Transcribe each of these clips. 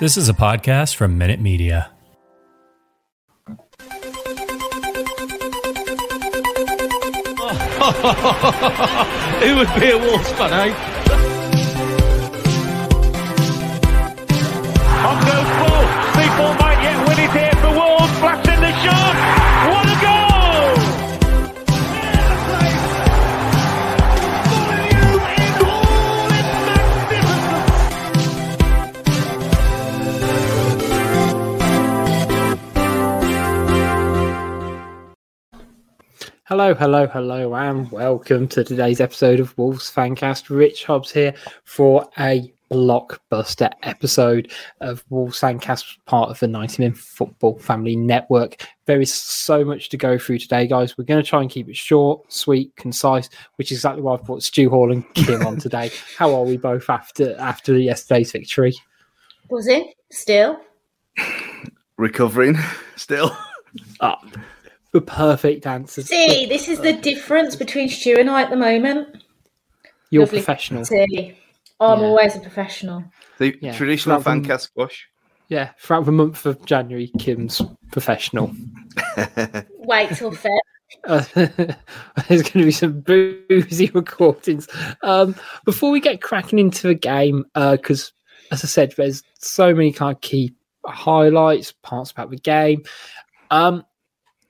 This is a podcast from Minute Media. Who would be a fan, eh? On Hello, hello, hello, and welcome to today's episode of Wolves Fancast. Rich Hobbs here for a blockbuster episode of Wolves Fancast, part of the 90 Min Football Family Network. There is so much to go through today, guys. We're going to try and keep it short, sweet, concise, which is exactly why I've brought Stu Hall and Kim on today. How are we both after after yesterday's victory? Was it still? recovering still. Oh, the perfect answer. See, this is the difference between Stu and I at the moment. You're Lovely. professional. See, I'm Yeah. always a professional. The Yeah. traditional Rather than- fan cast squash. Yeah, throughout the month of January, Kim's professional. Wait till Feb. Uh, there's going to be some boozy recordings. Um, before we get cracking into the game, because as I said, there's so many kind of key highlights, parts about the game. Um,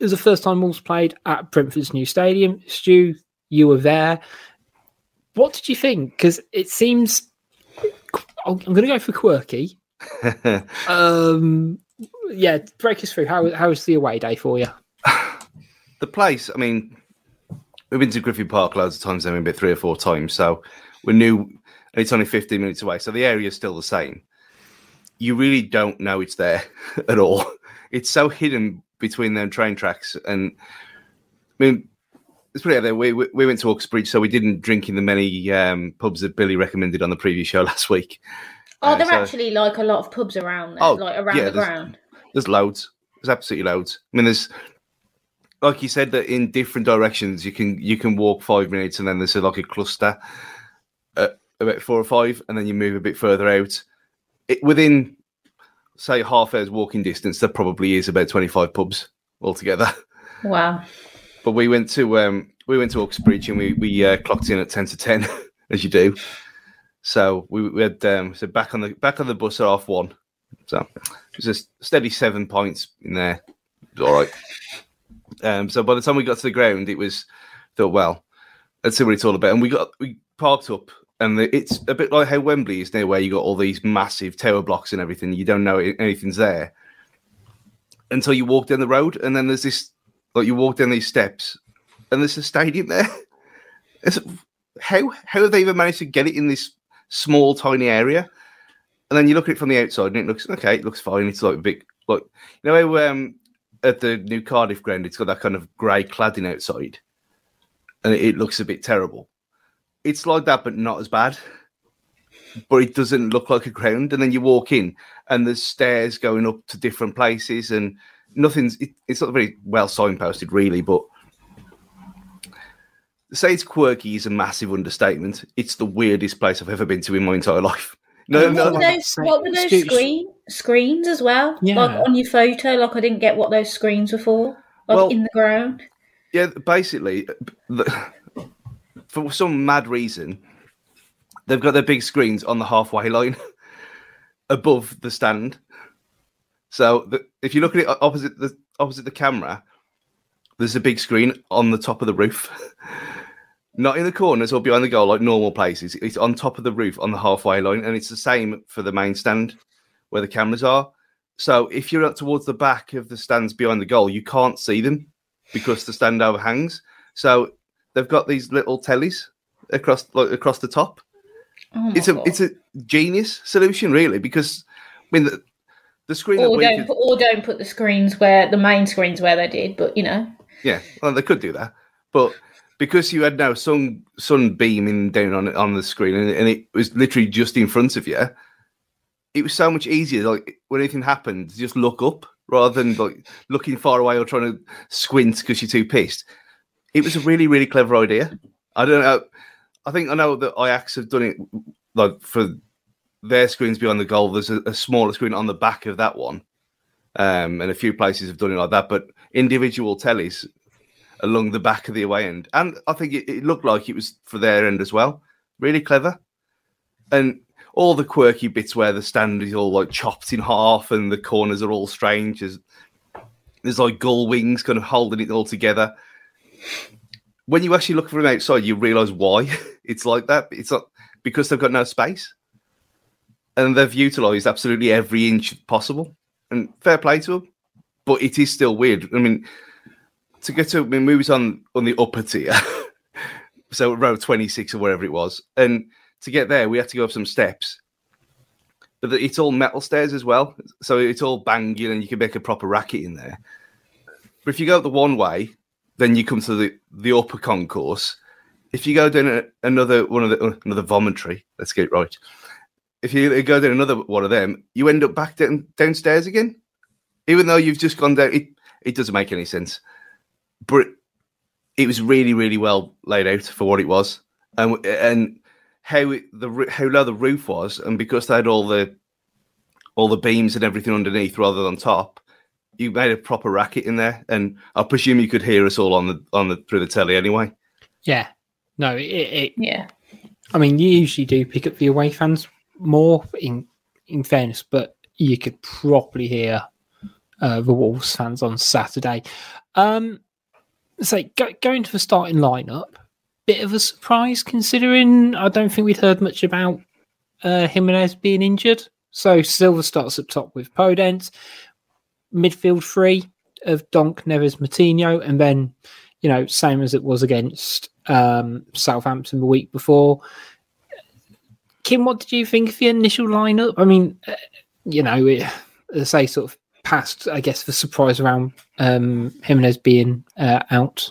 it was the first time Wolves played at Brentford's new stadium. Stu, you were there. What did you think? Because it seems I'm going to go for quirky. Um, yeah, break us through. How how was the away day for you? the place, I mean, we've been to Griffin Park loads of times, I mean, been three or four times. So we knew and it's only 15 minutes away. So the area is still the same. You really don't know it's there at all. It's so hidden between them train tracks. And I mean, it's pretty out there. We, we, we went to Uxbridge, so we didn't drink in the many um, pubs that Billy recommended on the previous show last week. Are Uh, there so- actually like a lot of pubs around there, Oh, like around yeah, the there's- ground? There's loads. There's absolutely loads. I mean, there's like you said that in different directions you can you can walk five minutes and then there's a, like a cluster, uh, about four or five, and then you move a bit further out. It, within say half hour's walking distance, there probably is about twenty five pubs altogether. Wow. But we went to um we went to Uxbridge and we we uh, clocked in at ten to ten as you do. So we, we had um so back on the back on the bus at half one. So it was a steady seven points in there. All right. Um so by the time we got to the ground it was thought well let's see what it's all about. And we got we parked up and the, it's a bit like how Wembley is now where you got all these massive tower blocks and everything. You don't know anything's there until you walk down the road and then there's this like you walk down these steps and there's a stadium there. It's, how how have they even managed to get it in this small tiny area? And then you look at it from the outside and it looks okay. It looks fine. It's like a big like you know how um, at the new Cardiff ground it's got that kind of grey cladding outside, and it, it looks a bit terrible. It's like that, but not as bad. But it doesn't look like a ground. And then you walk in and there's stairs going up to different places and nothing's it, it's not very well signposted really but to say it's quirky is a massive understatement it's the weirdest place i've ever been to in my entire life no what no were no, those, say- what were those Stu- screen screens as well? Yeah. Like on your photo, like I didn't get what those screens were for. Like Well- in the ground. yeah basically the, for some mad reason they've got their big screens on the halfway line above the stand. So the, if you look at it opposite the opposite the camera there's a big screen on the top of the roof. Not in the corners or behind the goal like normal places. It's on top of the roof on the halfway line and it's the same for the main stand where the cameras are. So if you're up towards the back of the stands behind the goal you can't see them because the stand overhangs. So they've got these little tellies across like across the top, Oh it's a God. it's a genius solution, really, because I mean the, the screen or don't could- put, or don't put the screens where the main screens where they did, but you know. Yeah, well, they could do that, but because you had now sun sun beaming down on on the screen and, and it was literally just in front of you, it was so much easier. Like when anything happened, just look up rather than like looking far away or trying to squint because you're too pissed. It was a really really clever idea. I don't know. I think I know that Ajax have done it like for their screens beyond the goal. There's a, a smaller screen on the back of that one, um, and a few places have done it like that. But individual tellies along the back of the away end, and I think it, it looked like it was for their end as well. Really clever, and all the quirky bits where the stand is all like chopped in half, and the corners are all strange. There's, there's like gull wings kind of holding it all together. When you actually look from outside, you realise why it's like that. It's not because they've got no space, and they've utilised absolutely every inch possible. And fair play to them, but it is still weird. I mean, to get to I mean, movies on on the upper tier, so row twenty six or wherever it was, and to get there we had to go up some steps. But it's all metal stairs as well, so it's all banging, and you can make a proper racket in there. But if you go up the one way, then you come to the the upper concourse. If you go down another one of the another vomitory, let's get it right. If you go down another one of them, you end up back down, downstairs again, even though you've just gone down. It it doesn't make any sense, but it was really really well laid out for what it was, and and how it, the how low the roof was, and because they had all the all the beams and everything underneath rather than top, you made a proper racket in there, and I presume you could hear us all on the on the through the telly anyway. Yeah. No, it, it Yeah. I mean, you usually do pick up the away fans more in in fairness, but you could properly hear uh, the Wolves fans on Saturday. Um, so go, going to the starting lineup, bit of a surprise considering I don't think we'd heard much about uh, Jimenez being injured. So Silva starts up top with Podence, midfield three of Donk, Neves, Moutinho, and then you know same as it was against um, Southampton the week before. Kim, what did you think of the initial lineup? I mean, uh, you know, it, as I say, sort of past, I guess, the surprise around um, Jimenez being uh, out.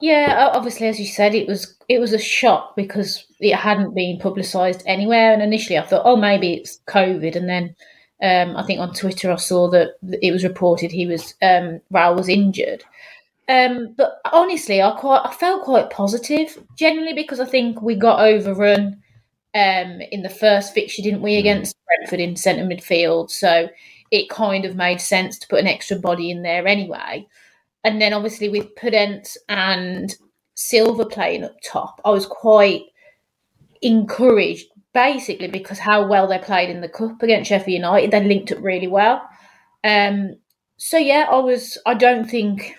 Yeah, obviously, as you said, it was it was a shock because it hadn't been publicised anywhere. And initially, I thought, oh, maybe it's COVID. And then um, I think on Twitter, I saw that it was reported he was um, Raul was injured. Um, but honestly, I quite I felt quite positive generally because I think we got overrun um, in the first fixture, didn't we, against Brentford in centre midfield? So it kind of made sense to put an extra body in there anyway. And then obviously with Podence and Silva playing up top, I was quite encouraged basically because how well they played in the cup against Sheffield United. They linked up really well. Um, so yeah, I was. I don't think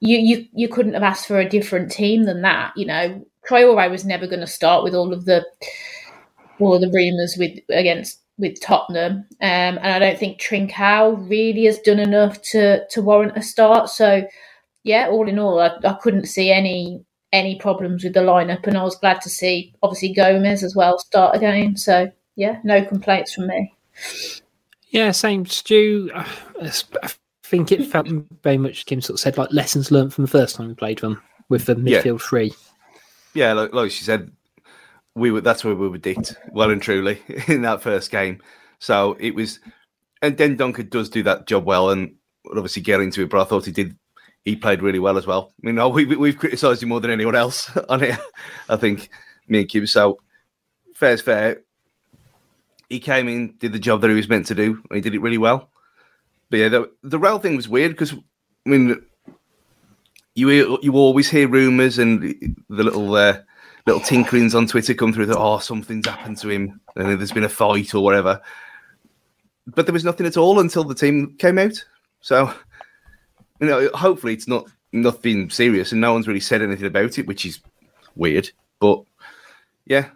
you you you couldn't have asked for a different team than that. You know, Traore was never going to start with all of the all of the rumours with against with Tottenham, um, and I don't think Trincao really has done enough to to warrant a start. So yeah, all in all, I, I couldn't see any any problems with the lineup, and I was glad to see obviously Gomes as well start again. So yeah, no complaints from me. Yeah, same. Stu, uh, I think it felt very much, Kim sort of said, like lessons learned from the first time we played them with the Yeah. midfield three. Yeah, like, like she said, we were that's where we were dicked well and truly in that first game. So it was, and then Duncan does do that job well, and obviously get into it. But I thought he did, he played really well as well. I mean, we we've criticised him more than anyone else on it. I think me and Kim. So fair's fair. He came in, did the job that he was meant to do, and he did it really well. But yeah, the the rail thing was weird because I mean, you you always hear rumours and the little uh, little tinkerings on Twitter come through that oh something's happened to him and there's been a fight or whatever. But there was nothing at all until the team came out. So you know, hopefully it's not nothing serious and no one's really said anything about it, which is weird. But yeah,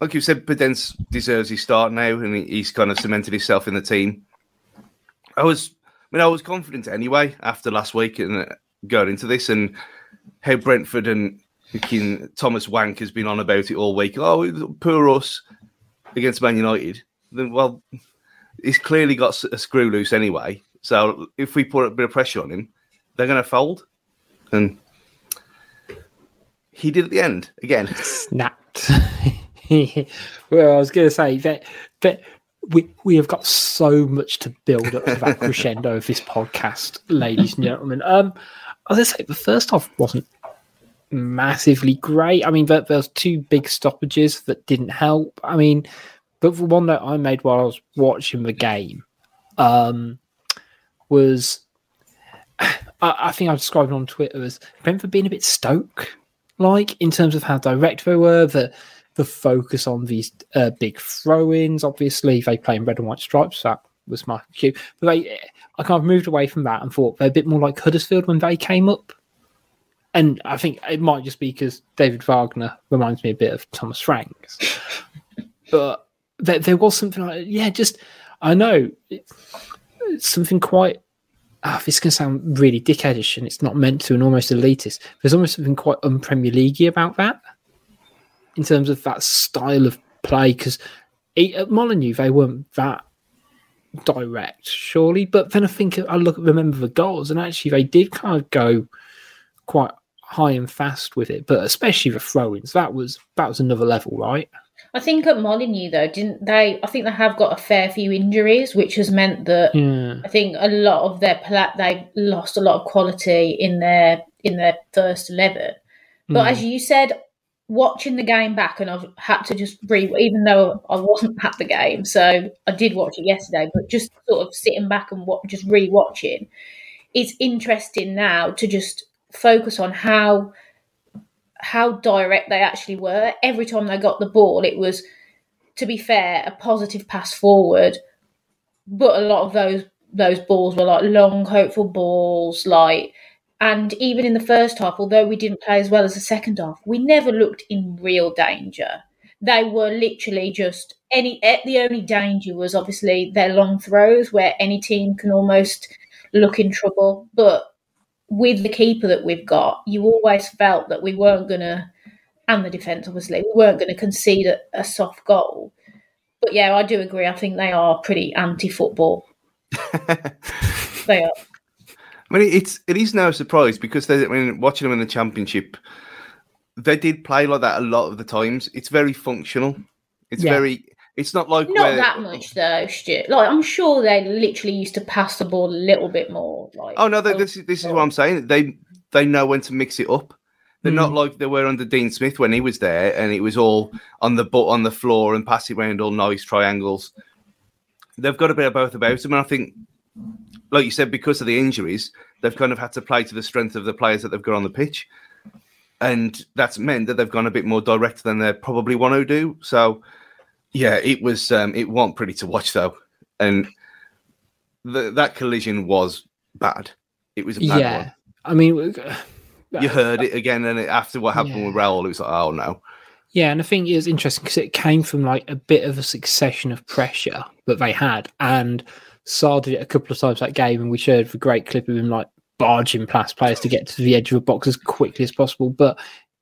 like you said, Podence deserves his start now and he's kind of cemented himself in the team. I was, I mean, I was confident anyway after last week and uh, going into this and how Brentford and Thomas Wank has been on about it all week. Oh, poor us against Man United. Then, well, he's clearly got a screw loose anyway. So if we put a bit of pressure on him, they're going to fold. And he did at the end again. Snapped. well, I was going to say that that we we have got so much to build up to that crescendo of this podcast, ladies and gentlemen. Um, as I say, the first half wasn't massively great. I mean, there, there was two big stoppages that didn't help. I mean, but the one that I made while I was watching the game um, was, I, I think I described it on Twitter as Brentford being a bit Stoke like in terms of how direct they were. The the focus on these uh, big throw-ins. Obviously, they play in red and white stripes. That was my cue. But they, I kind of moved away from that and thought they're a bit more like Huddersfield when they came up. And I think it might just be because David Wagner reminds me a bit of Thomas Franks. but there, there was something like, yeah, just, I know, something quite oh, this can sound really dickheadish and it's not meant to and almost elitist. There's almost something quite un-Premier League about that in terms of that style of play because at Molineux they weren't that direct, surely. But then I think I look remember the goals and actually they did kind of go quite high and fast with it, but especially the throw-ins. That was that was another level, right? I think at Molineux though, didn't they? I think they have got a fair few injuries, which has meant that Yeah. I think a lot of their pla- they lost a lot of quality in their in their first eleven. But Mm. as you said, watching the game back, and I've had to just re even though I wasn't at the game, so I did watch it yesterday. But just sort of sitting back and what just re-watching, it's interesting now to just focus on how how direct they actually were. Every time they got the ball, it was, to be fair, a positive pass forward. But a lot of those those balls were like long, hopeful balls, like. And even in the first half, although we didn't play as well as the second half, we never looked in real danger. They were literally just any. eh, The only danger was obviously their long throws, where any team can almost look in trouble. But with the keeper that we've got, you always felt that we weren't going to, and the defence obviously, we weren't going to concede a, a soft goal. But yeah, I do agree. I think they are pretty anti-football. They are. I mean, it's it is no surprise because they, I mean, watching them in the championship, they did play like that a lot of the times. It's very functional. It's Yeah. very. It's not like Not where- that much though, Stu. Like I'm sure they literally used to pass the ball a little bit more. Like Oh no, they, this is this is what I'm saying. They they know when to mix it up. They're not hmm. like they were under Dean Smith when he was there, and it was all on the butt on the floor and pass it around all nice triangles. They've got a bit of both about them, and I think, like you said, because of the injuries, they've kind of had to play to the strength of the players that they've got on the pitch, and that's meant that they've gone a bit more direct than they probably want to do. So, yeah, it was um, it wasn't pretty to watch though, and the, that collision was bad. It was a bad yeah. one I mean, you heard it again, and after what happened with Yeah. Raul, it was like, oh no. Yeah, and I think it was interesting because it came from like a bit of a succession of pressure that they had, and Sar did it a couple of times that game, and we showed the great clip of him like barging past players to get to the edge of a box as quickly as possible. But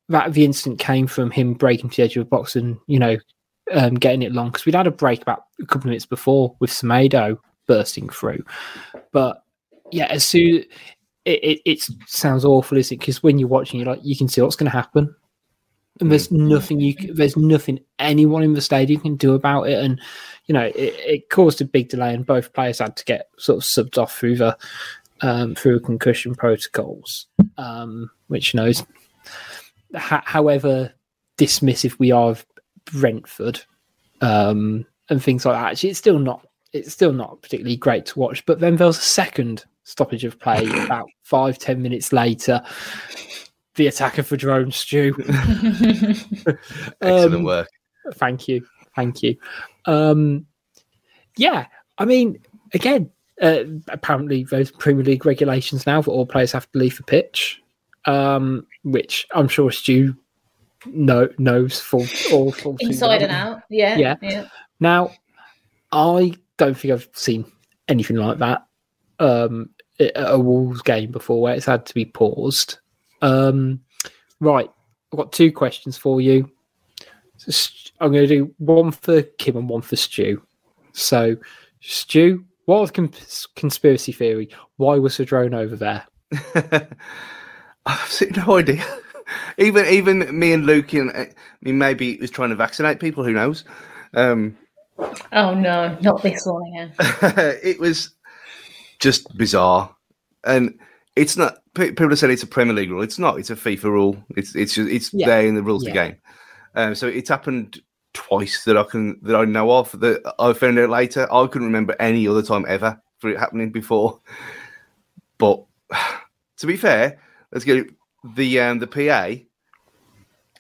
that the instant came from him breaking to the edge of a box and you know um, getting it long because we'd had a break about a couple of minutes before with Semedo bursting through, but yeah, as soon it, it, it sounds awful, isn't it? Because when you're watching, you're like, you can see what's going to happen. And there's nothing you there's nothing anyone in the stadium can do about it. And you know it, it caused a big delay and both players had to get sort of subbed off through the um through concussion protocols um which you know is ho- however dismissive we are of brentford um and things like that actually it's still not it's still not particularly great to watch but then there was a second stoppage of play about five ten minutes later the attacker for Jerome Stew. Excellent Um, work. Thank you. Thank you. Um, yeah, I mean, again, uh, apparently those Premier League regulations now that all players have to leave the pitch, um, which I'm sure Stu know, knows full all full Inside well. and out. Yeah. Yeah. yeah. Now, I don't think I've seen anything like that um, at a Wolves game before, where it's had to be paused. Um, right, I've got two questions for you. So, I'm going to do one for Kim and one for Stu. So, Stu, what was cons- conspiracy theory? Why was the drone over there? I've absolutely no idea. Even even me and Luke, and I mean, maybe he was trying to vaccinate people. Who knows? Um, Oh no, not this one again. it was just bizarre, and it's not. People have said it's a Premier League rule. It's not. It's a FIFA rule. It's it's just, it's Yeah. there in the rules of the game. Um, so it's happened twice that I can that I know of. That I found out later. I couldn't remember any other time ever for it happening before. But to be fair, let's get it. The um, the PA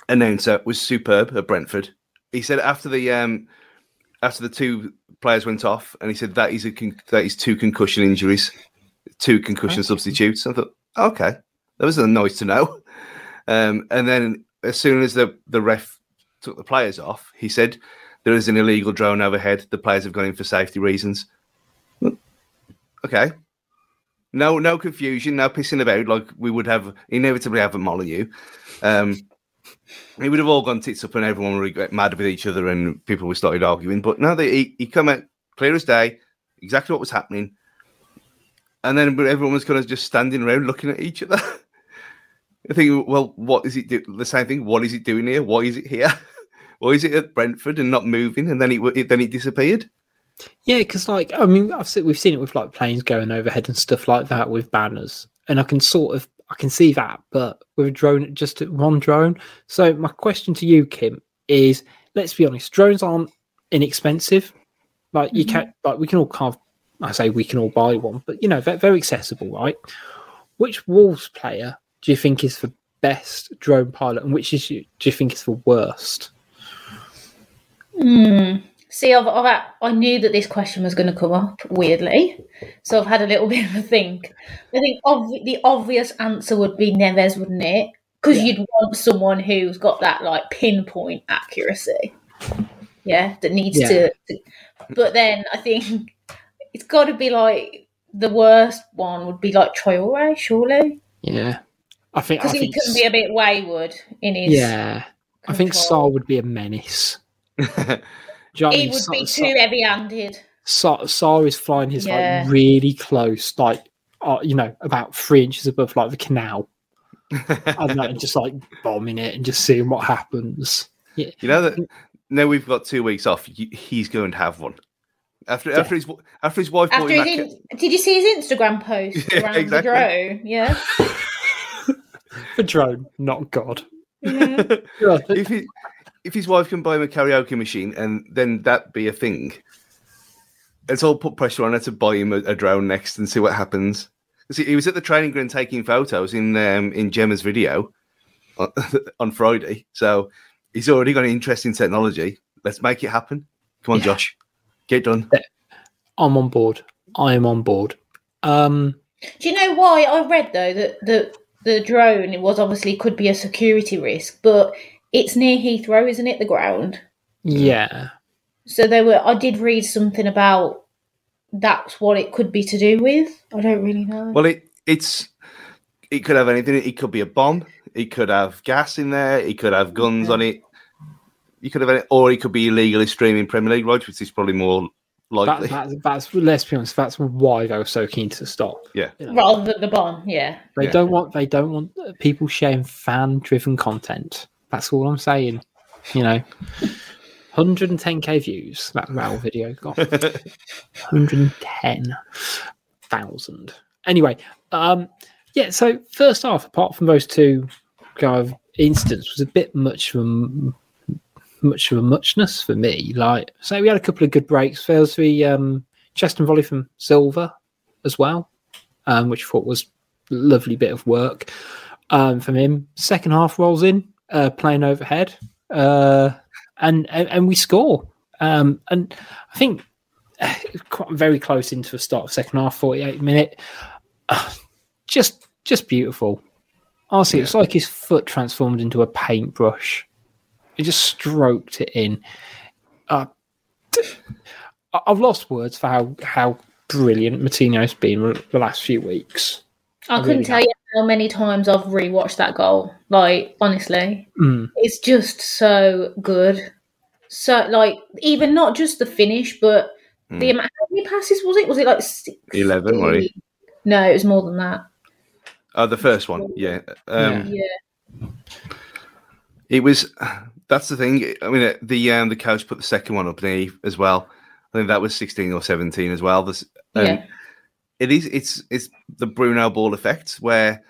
announcer was superb at Brentford. He said after the um, after the two players went off, and he said that is a con- that is two concussion injuries, two concussion substitutes. I thought, okay, that was a nice to know. Um, and then as soon as the the ref took the players off, he said there is an illegal drone overhead. The players have gone in for safety reasons. Okay. No, no confusion, no pissing about like we would have inevitably have at Molineux. Um, we would have all gone tits up and everyone would get mad with each other and people would started arguing. But no, they, he, he come out clear as day, exactly what was happening. And then everyone was kind of just standing around looking at each other. I think, well, what is it? Do? The same thing. What is it doing here? Why is it here? Why is it at Brentford and not moving? And then it, it then it disappeared. Yeah, because like I mean, I've seen, we've seen it with like planes going overhead and stuff like that with banners, and I can sort of I can see that, but with a drone, just one drone. So my question to you, Kim, is: Let's be honest, drones aren't inexpensive. Like you can't, like we can all of, I say we can all buy one, but you know they're very accessible, right? Which Wolves player do you think is the best drone pilot, and which is do you think is the worst? Hmm. See, I've, I've I knew that this question was going to come up weirdly, so I've had a little bit of a think. I think obvi- the obvious answer would be Neves, wouldn't it? Because you'd want someone who's got that like pinpoint accuracy, yeah, that needs Yeah. to, to. But then I think it's got to be like the worst one would be like Traore, surely, Yeah, I think because he think can be a bit wayward in his. Yeah, I think control. Saar would be a menace. Do you know what I He mean? would Sa- be Sa- too heavy-handed. Sa- Saar is flying his Yeah. like really close, like uh, you know, about three inches above like the canal. I don't and just like bombing it and just seeing what happens. Yeah, You know that now we've got two weeks off. He's going to have one after Yeah. after his after his wife After his that. in- did you see his Instagram post Yeah, around exactly. the drone? Yeah. the drone, not God. yeah. Yeah, if he, if his wife can buy him a karaoke machine and then that be a thing, let's all put pressure on her to buy him a, a drone next and see what happens. See, he was at the training ground taking photos in um, in Gemma's video on, on Friday, so he's already got an interest in technology. Let's make it happen. Come on, Yeah. Josh, get done. I'm on board. I am on board. Um, Do you know why I read though that the the drone it was obviously could be a security risk, but it's near Heathrow, isn't it? The ground. yeah, So there were. I did read something about that's what it could be to do with. I don't really know. Well, it it's it could have anything. It could be a bomb. It could have gas in there. It could have guns on it. You could have, any, or it could be illegally streaming Premier League rights, which is probably more likely. that, that, that's let's be honest. That's why they were so keen to stop. yeah, Rather than the bomb, yeah. They Yeah. don't want they don't want people sharing fan driven content. That's all I'm saying. You know, 110k views that Raul video got. 110,000. Anyway, um, yeah. So first off, apart from those two kind of incidents, was a bit much of much of a muchness for me. Like, so we had a couple of good breaks. There was the um, chest and volley from Silva as well, um, which I thought was a lovely bit of work um, from him. Second half rolls in, uh, playing overhead, uh, and, and and we score. Um, and I think quite very close into the start of second half, forty eight minute. Just just beautiful. Honestly, it's like his foot transformed into a paintbrush. He just stroked it in. Uh, I've lost words for how how brilliant Moutinho's been the last few weeks. I I couldn't really tell you how many times I've rewatched that goal. Like honestly, Mm. it's just so good. So like even not just the finish, but the amount. How many passes was it? Was it like 60? 11, were it? No, it was more than that. Oh, the first one, yeah. Um, Yeah. It was. That's the thing. I mean, the um, the coach put the second one up there as well. I think that was sixteen or seventeen as well. This, um, Yeah. It is. It's it's the Bruno ball effect where,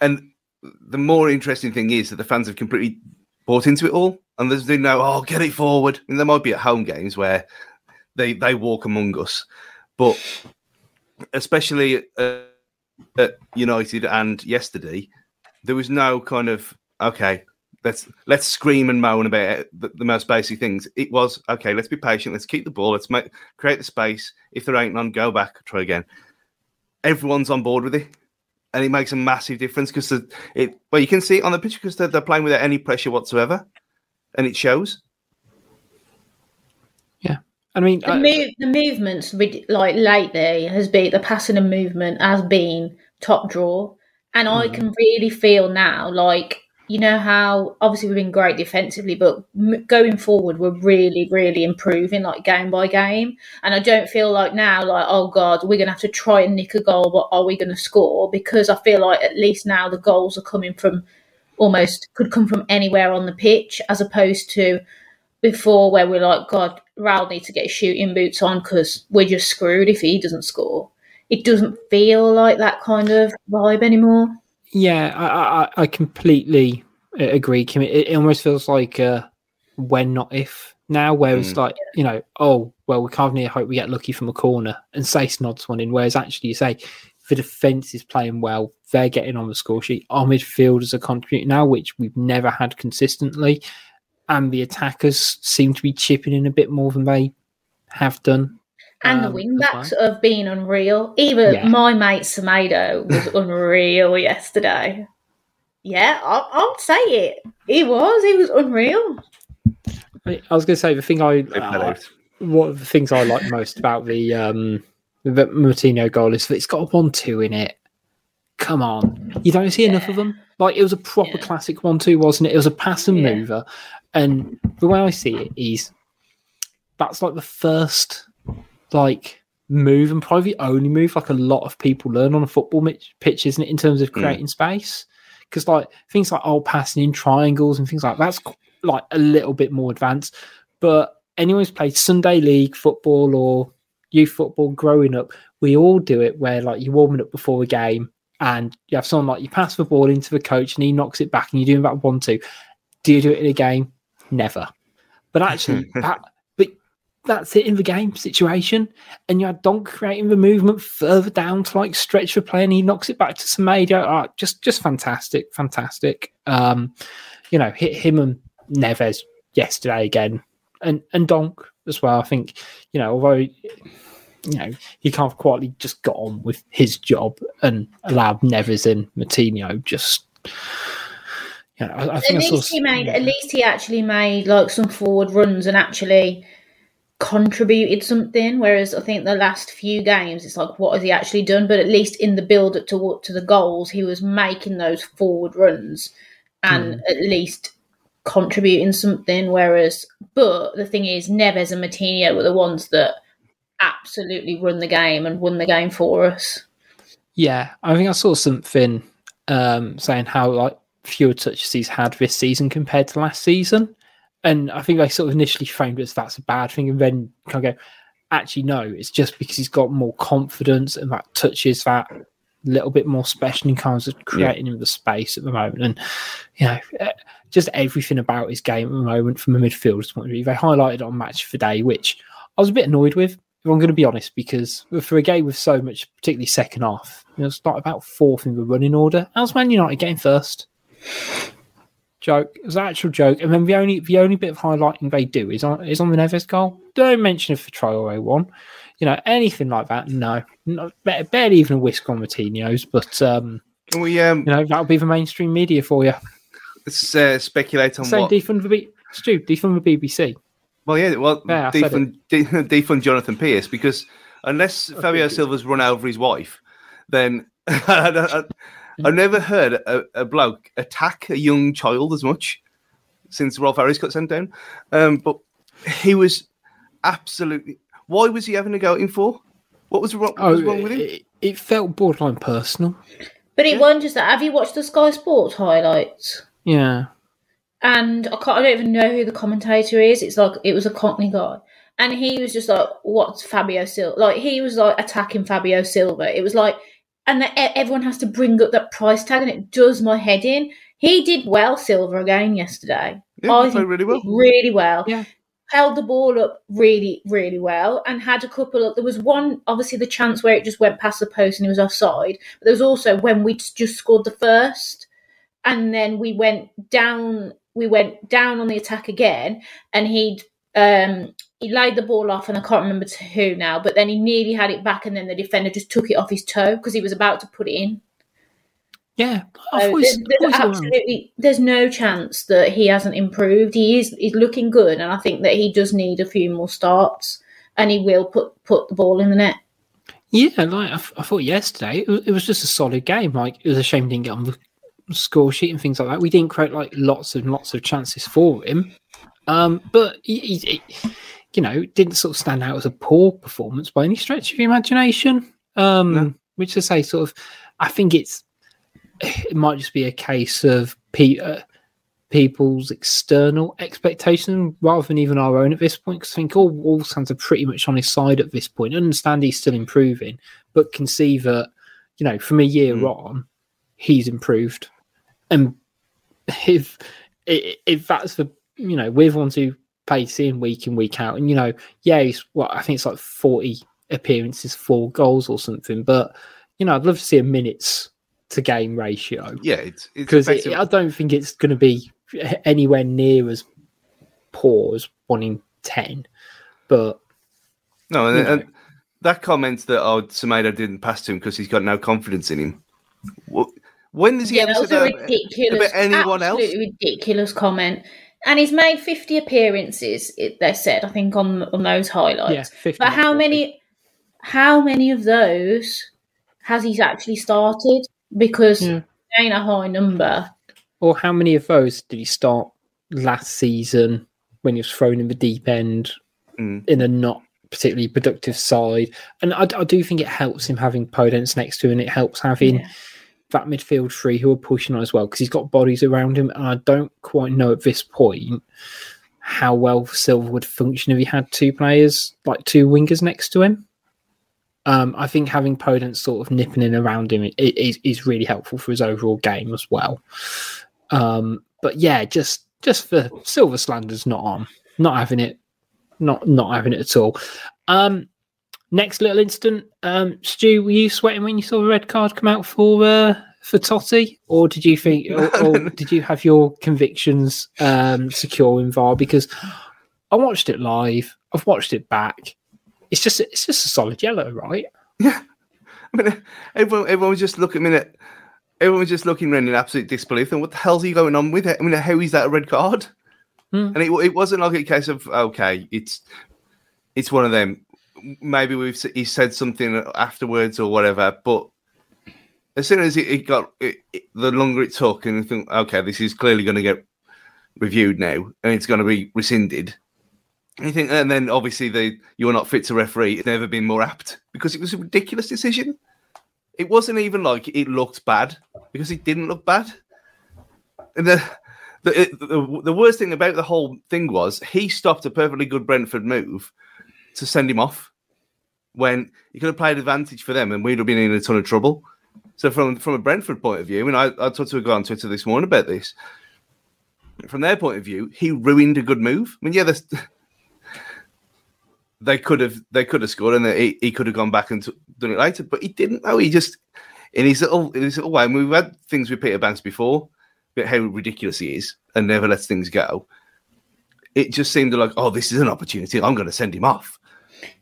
and the more interesting thing is that the fans have completely bought into it all, and there's they know, oh, get it forward. And there might be at home games where they they walk among us, but especially uh, at United and yesterday, there was no kind of okay. Let's let's scream and moan about the, the most basic things. It was okay. Let's be patient. Let's keep the ball. Let's make create the space. If there ain't none, go back, try again. Everyone's on board with it, and it makes a massive difference because it. Well, you can see it on the pitch because they're, they're playing without any pressure whatsoever, and it shows. Yeah. I mean, The, I- move, the movements like lately has been the passing and movement has been top draw, and I mm. can really feel now like you know how obviously we've been great defensively, but going forward we're really really improving like game by game, and I don't feel like now like oh god we're gonna have to try and nick a goal, but are we gonna score? Because I feel like at least now the goals are coming from almost could come from anywhere on the pitch as opposed to before where we're like, God, Raul needs to get shooting boots on because we're just screwed if he doesn't score. It doesn't feel like that kind of vibe anymore. Yeah, I, I, I completely uh, agree, Kim. It, it almost feels like uh, when, not if now, where it's like, you know, oh, well, we can't really hope we get lucky from a corner and Saïss nods one in. Whereas actually, you say the defence is playing well, they're getting on the score sheet. Our midfielders are contributing now, which we've never had consistently. And the attackers seem to be chipping in a bit more than they have done. And the um, wing as backs well. have been unreal. Even Yeah. my mate Semedo was unreal yesterday. Yeah, I'll, I'll say it. He was. He was unreal. I I was going to say the thing I, They uh, one of the things I like most about the um the Moutinho goal is that it's got a one-two in it. Come on, you don't see enough of them. Like it was a proper Yeah. classic one-two, wasn't it? It was a pass and Yeah. mover, and the way I see it is that's like the first like move and probably the only move like a lot of people learn on a football pitch, isn't it? In terms of hmm. creating space, because like things like old passing in triangles and things like that's like a little bit more advanced. But anyone who's played Sunday league football or youth football growing up, we all do it where like you're warming up before a game and you have someone like you pass the ball into the coach and he knocks it back and you're doing that one two. Do you do it in a game? Never. But actually, that that's it in the game situation. And you had Donk creating the movement further down to like stretch the play and he knocks it back to Semedo. Oh, just just fantastic, fantastic. Um, you know, hit him and Neves yesterday again. And and Donk as well. I think, you know, although you know, he can't have quietly just got on with his job and allowed Neves and Moutinho just you know, I, I At think I saw least he made. At least he actually made like some forward runs and actually contributed something. Whereas I think the last few games, it's like, what has he actually done? But at least in the build up to to the goals, he was making those forward runs and at least contributing something. Whereas, but the thing is, Neves and Moutinho were the ones that absolutely run the game and won the game for us. Yeah, I think I saw something um, saying how like fewer touches he's had this season compared to last season, and I think I sort of initially framed it as that's a bad thing, and then kind of go, actually no, it's just because he's got more confidence and that touches that little bit more special in terms of creating him the space at the moment, and you know. eh, Just everything about his game at the moment from a midfielder's point of view. They highlighted on Match for Day, which I was a bit annoyed with, if I'm going to be honest, because for a game with so much, particularly second half, you know, start about fourth in the running order. How's Man United getting first? Joke. It was an actual joke. And then the only the only bit of highlighting they do is on is on the Neves goal. Don't mention it for Traore one. You know, anything like that, no. Not, ba- barely even a whisk on Moutinho's, but um, Can we um, you know, that'll be the mainstream media for you. let's uh, speculate on Say what? defund the B- Stu, defund the BBC. Well, yeah, well, Yeah, defund, defund Jonathan Pearce because unless Fabio. Silva's run over his wife, then I've never heard a, a bloke attack a young child as much since Rolf Harris got sent down. Um, but he was absolutely. Why was he having a go at him for? What was wrong, what was wrong with him? Oh, it, it felt borderline personal. But it wasn't just that. Have you watched the Sky Sports highlights? Yeah. and I, can't, I don't even know who the commentator is. It's like it was a Cockney guy, and he was just like, "What's Fabio Silva?" Like he was like attacking Fabio Silva. It was like, and the, e- everyone has to bring up that price tag, and it does my head in. He did well, Silva again yesterday. Yeah, I he played think really well. Really well. Yeah. Held the ball up really, really well, and had a couple of. There was one, obviously, the chance where it just went past the post and he was offside. But there was also when we just scored the first, and then we went down we went down on the attack again and he'd um he laid the ball off and I can't remember to who now, but then he nearly had it back and then the defender just took it off his toe because he was about to put it in. Yeah. So thought there's, there's thought he was alright. absolutely there's no chance that he hasn't improved. He is he's looking good and I think that he does need a few more starts and he will put put the ball in the net. Yeah, like I, f- I thought yesterday, it was, it was just a solid game. Like it was a shame he didn't get on the score sheet and things like that. We didn't create like lots and lots of chances for him, um, but he, he, he- you know, didn't sort of stand out as a poor performance by any stretch of the imagination. Um, No. Which to say, sort of, I think it's it might just be a case of pe- uh, people's external expectation rather than even our own at this point. Because I think all all Wolves are pretty much on his side at this point. I understand he's still improving, but can see that, you know, from a year Mm. on, he's improved. And if if that's the, you know, we're the ones who pace in week in, week out, and, you know, yeah, he's what I think it's like 40 appearances, four goals or something. But, you know, I'd love to see a minutes to game ratio Yeah, it's it's because effective- I don't think it's going to be anywhere near as poor as one in ten. But no, and, and that comment that oh Semedo didn't pass to him because he's got no confidence in him. Wh- When does he Yeah, ever that was say a that ridiculous, about anyone else? absolutely ridiculous comment. And he's made fifty appearances. It, they said, I think, on on those highlights. yeah, 50 But how many how many of those has he actually started? Because Yeah. it ain't a high number. or how many of those did he start last season when he was thrown in the deep end Mm. in a not particularly productive side? And I, I do think it helps him having Podence next to him, and it helps having Yeah. That midfield three who are pushing on as well because he's got bodies around him. And I don't quite know at this point how well Silva would function if he had two players, like two wingers next to him. Um, I think having Podence sort of nipping in around him is, is really helpful for his overall game as well. Um, but yeah, just just for Silva slanders not on, not having it, not not having it at all. Um, next little incident, um, Stu, were you sweating when you saw the red card come out for uh, for Toti, or did you think, or, or did you have your convictions um, secure in VAR? Because I watched it live, I've watched it back. It's just it's just a solid yellow, right? Yeah, I mean, everyone, everyone was just looking at everyone was just looking around in absolute disbelief. And what the hell's he going on with it? I mean, how is that a red card? Hmm. And it, it wasn't like a case of okay, it's it's one of them. Maybe we've he said something afterwards or whatever, but as soon as it, it got it, it- the longer it took, and I think okay, this is clearly going to get reviewed now, and it's going to be rescinded. And you think, and then obviously the you're not fit to referee. It's never been more apt because it was a ridiculous decision. It wasn't even like it looked bad because it didn't look bad. And the the, the the worst thing about the whole thing was he stopped a perfectly good Brentford move to send him off when he could have played advantage for them and we'd have been in a ton of trouble. So from from a Brentford point of view, I mean, I, I talked to a guy on Twitter this morning about this. From their point of view, he ruined a good move. I mean, yeah, they could have they could have scored and he, he could have gone back and t- done it later, but he didn't. No, he just in his little in his little way. And we've had things with Peter Bankes before, about how ridiculous he is and never lets things go. It just seemed like, oh, this is an opportunity. I'm going to send him off.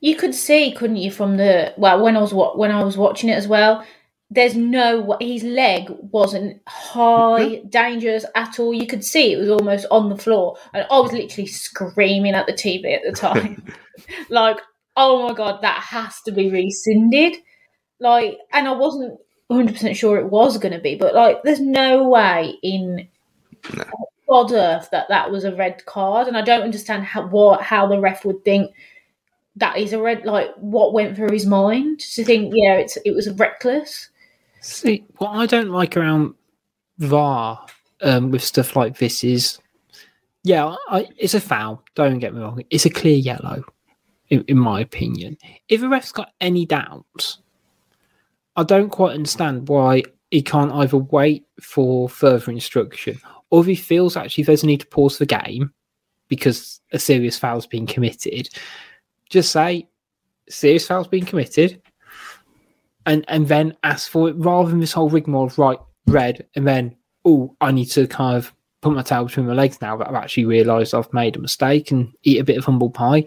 You could see, couldn't you, from the well when I was wa- when I was watching it as well. There's no his leg wasn't high, mm-hmm. dangerous at all. You could see it was almost on the floor, and I was literally screaming at the TV at the time, like, "Oh my god, that has to be rescinded!" Like, and I wasn't 100% sure it was going to be, but like, there's no way in God earth that that was a red card, and I don't understand how what how the ref would think that is a red. Like, what went through his mind to think, yeah, it's it was reckless. See, what I don't like around VAR um, with stuff like this is, yeah, I, it's a foul. Don't get me wrong; it's a clear yellow, in, in my opinion. If a ref's got any doubts, I don't quite understand why he can't either wait for further instruction or if he feels actually there's a need to pause the game because a serious foul's been committed, just say serious foul's been committed and and then ask for it rather than this whole rigmarole of right red and then oh I need to kind of put my tail between my legs now that I've actually realised I've made a mistake and eat a bit of humble pie.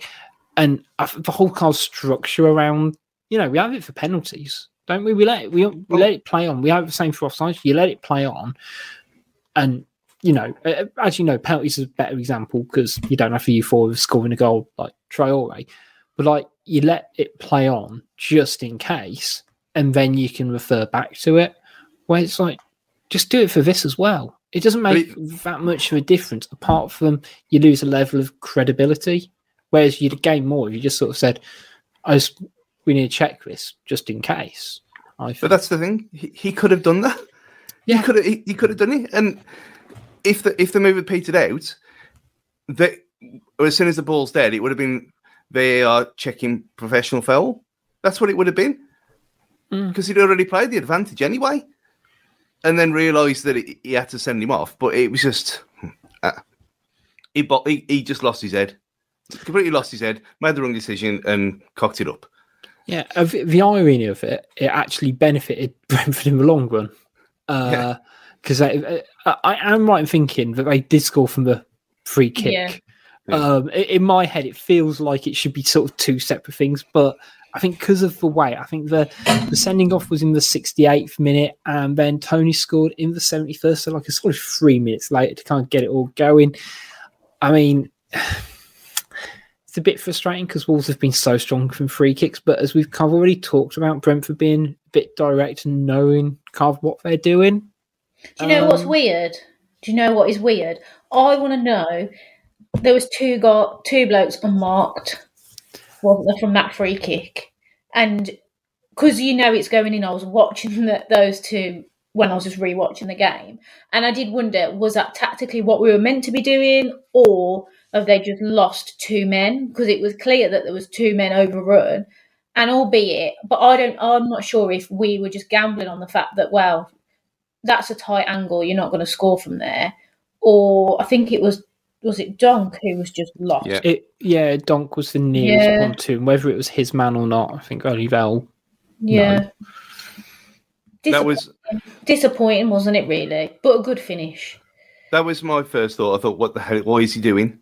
And I, the whole kind of structure around you know we have it for penalties don't we? We let it we, we let it play on. We have the same for offside you let it play on. And you know as you know penalties is a better example because you don't have to you for scoring a goal like Traore but like you let it play on just in case and then you can refer back to it. Where it's like, just do it for this as well. It doesn't make it, that much of a difference, apart from you lose a level of credibility. Whereas you'd gain more if you just sort of said, "I just, we need to check this just in case." I but that's the thing; he, he could have done that. Yeah, he could have. He, he, could have done it. And if the if the move had petered out, that as soon as the ball's dead, it would have been they are checking professional foul. That's what it would have been because mm. he'd already played the advantage anyway, and then realised that he, he, had to send him off. But it was just uh, he, he he just lost his head, completely lost his head, made the wrong decision, and cocked it up. Yeah, the irony of it, it actually benefited Brentford in the long run. Because uh, I, I, am right in thinking that they did score from the free kick. Yeah. Um, in my head, it feels like it should be sort of two separate things, but I think because of the way, I think the the sending off was in the 68th minute, and then Toney scored in the 71st, so like a sort of three minutes later to kind of get it all going. I mean, it's a bit frustrating because Wolves have been so strong from free kicks, but as we've kind of already talked about, Brentford being a bit direct and knowing kind of what they're doing. Do you know um, what's weird? Do you know what is weird? I want to know. There was two got two blokes unmarked wasn't there, from that free kick? And because you know it's going in, I was watching the, those two when I was just rewatching the game, and I did wonder was that tactically what we were meant to be doing, or have they just lost two men? Because it was clear that there was two men overrun, and albeit, but I don't, I'm not sure if we were just gambling on the fact that well, that's a tight angle, you're not going to score from there, or I think it was was it Donk who was just lost? Yeah, it, yeah Donk was the nearest yeah. one to him. Whether it was his man or not, I think only Val. Yeah. No. That was disappointing, wasn't it? Really, but a good finish. That was my first thought. I thought, what the hell? What is he doing?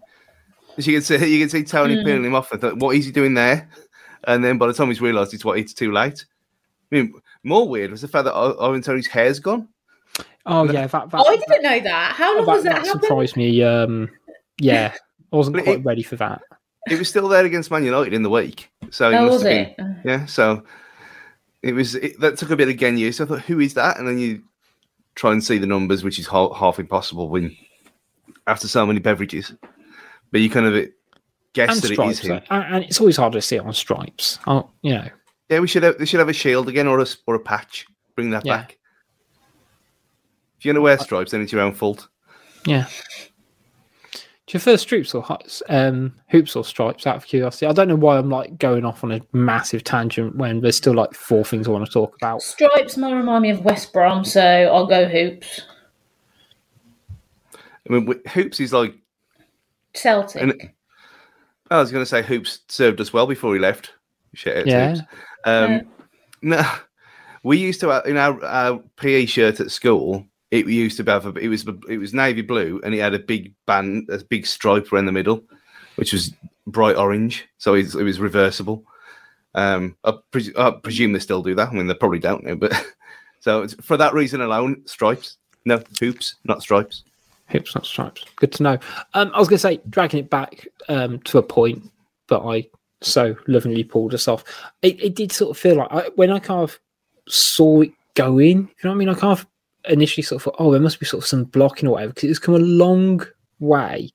As you can see, you can see Toney mm. peeling him off. I thought, what is he doing there? And then by the time he's realised it's what it's too late. I mean, more weird was the fact that Ivan Toney's hair's gone. Oh yeah, that, that, oh, I didn't know that. How long that, was that? That surprised me. Um, yeah, I wasn't quite it, ready for that. It was still there against Man United in the week, so oh, was it? Been, yeah, so it was it, that took a bit of getting used. So I thought, who is that? And then you try and see the numbers, which is half, half impossible when after so many beverages. But you kind of uh, guess and that stripes, it is him, and it's always hard to see it on stripes. Oh, you know. Yeah, we should have they should have a shield again or a or a patch. Bring that yeah. back. If you're gonna wear stripes, then it's your own fault. Yeah. Do you prefer stripes or um, hoops or stripes? Out of curiosity, I don't know why I'm like going off on a massive tangent when there's still like four things I want to talk about. Stripes might remind me of West Brom, so I'll go hoops. I mean, hoops is like Celtic. And, I was going to say hoops served us well before he left. yeah. Um, yeah. No, we used to in our, our PE shirt at school it used to have a, it was it was navy blue and it had a big band a big stripe around the middle which was bright orange so it, it was reversible. Um I, pres- I, presume they still do that. I mean they probably don't know but so for that reason alone stripes. No hoops not stripes. Hoops not stripes. Good to know. Um i was gonna say dragging it back um to a point but i so lovingly pulled us off it, it did sort of feel like I, when i kind of saw it go in. You know what I mean? I kind of initially sort of thought, oh, there must be sort of some blocking or whatever because it's come a long way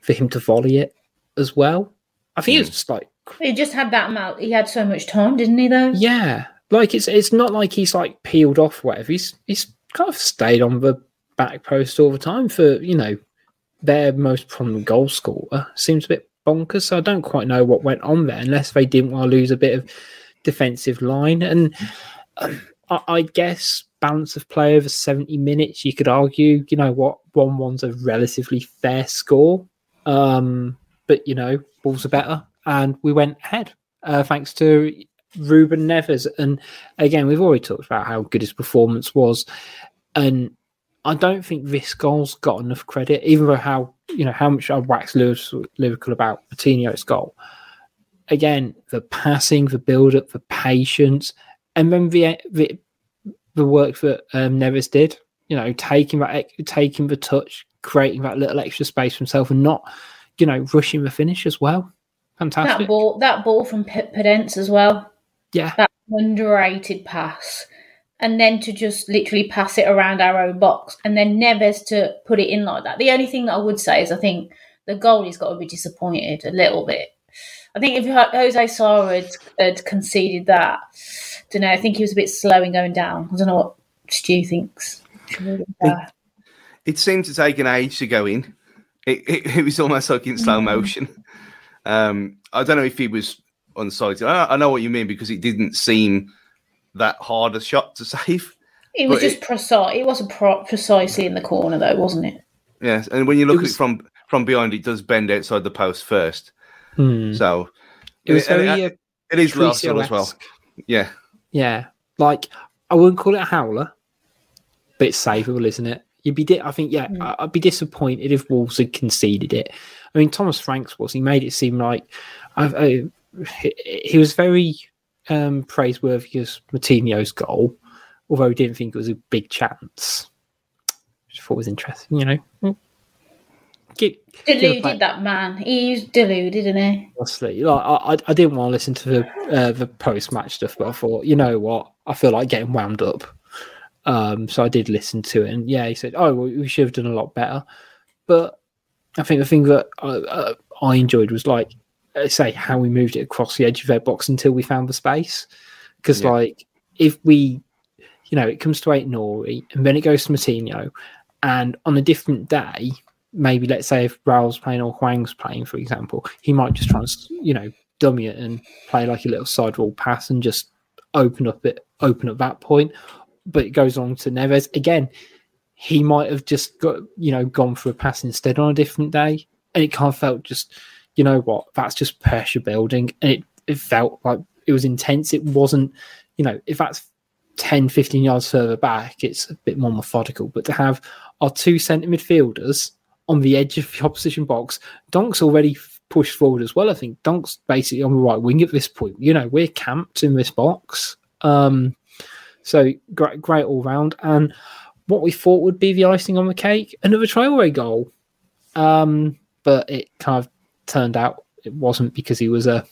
for him to volley it as well. I think it's just like He just had that amount. He had so much time, didn't he? Though. yeah, like it's it's not like he's like peeled off or whatever. He's he's kind of stayed on the back post all the time for you know their most prominent goal scorer. Seems a bit bonkers. So I don't quite know what went on there, unless they didn't want to lose a bit of defensive line. And um, I, I guess balance of play over seventy minutes, you could argue. You know what, one one's a relatively fair score. Um, but you know, balls are better, and we went ahead uh, thanks to Ruben Neves. And again, we've already talked about how good his performance was, and I don't think this goal's got enough credit, even though how you know how much I wax lyrical about Patino's goal. Again, the passing, the build up, the patience, and then the the, the work that um, Neves did. You know, taking that taking the touch, creating that little extra space for himself, and not you know rushing the finish as well. Fantastic. That ball, that ball from P- Podence as well. Yeah, That underrated pass, and then to just literally pass it around our own box, and then Neves to put it in like that. The only thing that I would say is I think the goalie's got to be disappointed a little bit. I think if Jose Sara had, had conceded that, I don't know. I think he was a bit slow in going down. I don't know what Stu thinks. It seemed to take an age to go in. It, it, it was almost like in slow motion. Um, I don't know if he was unsighted. I, I know what you mean because it didn't seem that hard a shot to save. It was But just it- precise. It wasn't pro- precisely in the corner though, wasn't it? Yes, and when you look It at it from from behind, it does bend outside the post first. Hmm. So it was and very. it, uh, it is Russell as well. Yeah, Yeah, like I wouldn't call it a howler, but it's savable, isn't it? You'd be, di- I think, yeah, I- I'd be disappointed if Wolves had conceded it. I mean, Thomas Franks was. He made it seem like I, I, he, he was very um, praiseworthy as Moutinho's goal, although he didn't think it was a big chance. Which I thought was interesting, you know. Give, give a Deluded play- that man. He's deluded, isn't he? honestly. Like I, I- I didn't want to listen to the uh, the post match stuff, but I thought, you know what, I feel like getting wound up. Um, so I did listen to it, and yeah, he said, "Oh, well, we should have done a lot better." But I think the thing that I, uh, I enjoyed was like, say, how we moved it across the edge of their box until we found the space. Because Yeah. like, if we, you know, it comes to Ait-Nouri, and then it goes to Moutinho, and on a different day, maybe let's say if Raul's playing or Hwang's playing, for example, he might just try and you know dummy it and play like a little sidewall pass and just open up it, open up that point. But it goes on to Neves again. He might have just got you know gone for a pass instead on a different day, and it kind of felt just you know what that's just pressure building, and it it felt like it was intense. It wasn't you know if that's 10, 15 yards further back, it's a bit more methodical. But to have our two centre midfielders on the edge of the opposition box, Donk's already pushed forward as well. I think Donk's basically on the right wing at this point. You know, we're camped in this box. Um, so great, great all round. And what we thought would be the icing on the cake, another Traore goal. Um, but it kind of turned out it wasn't because he was a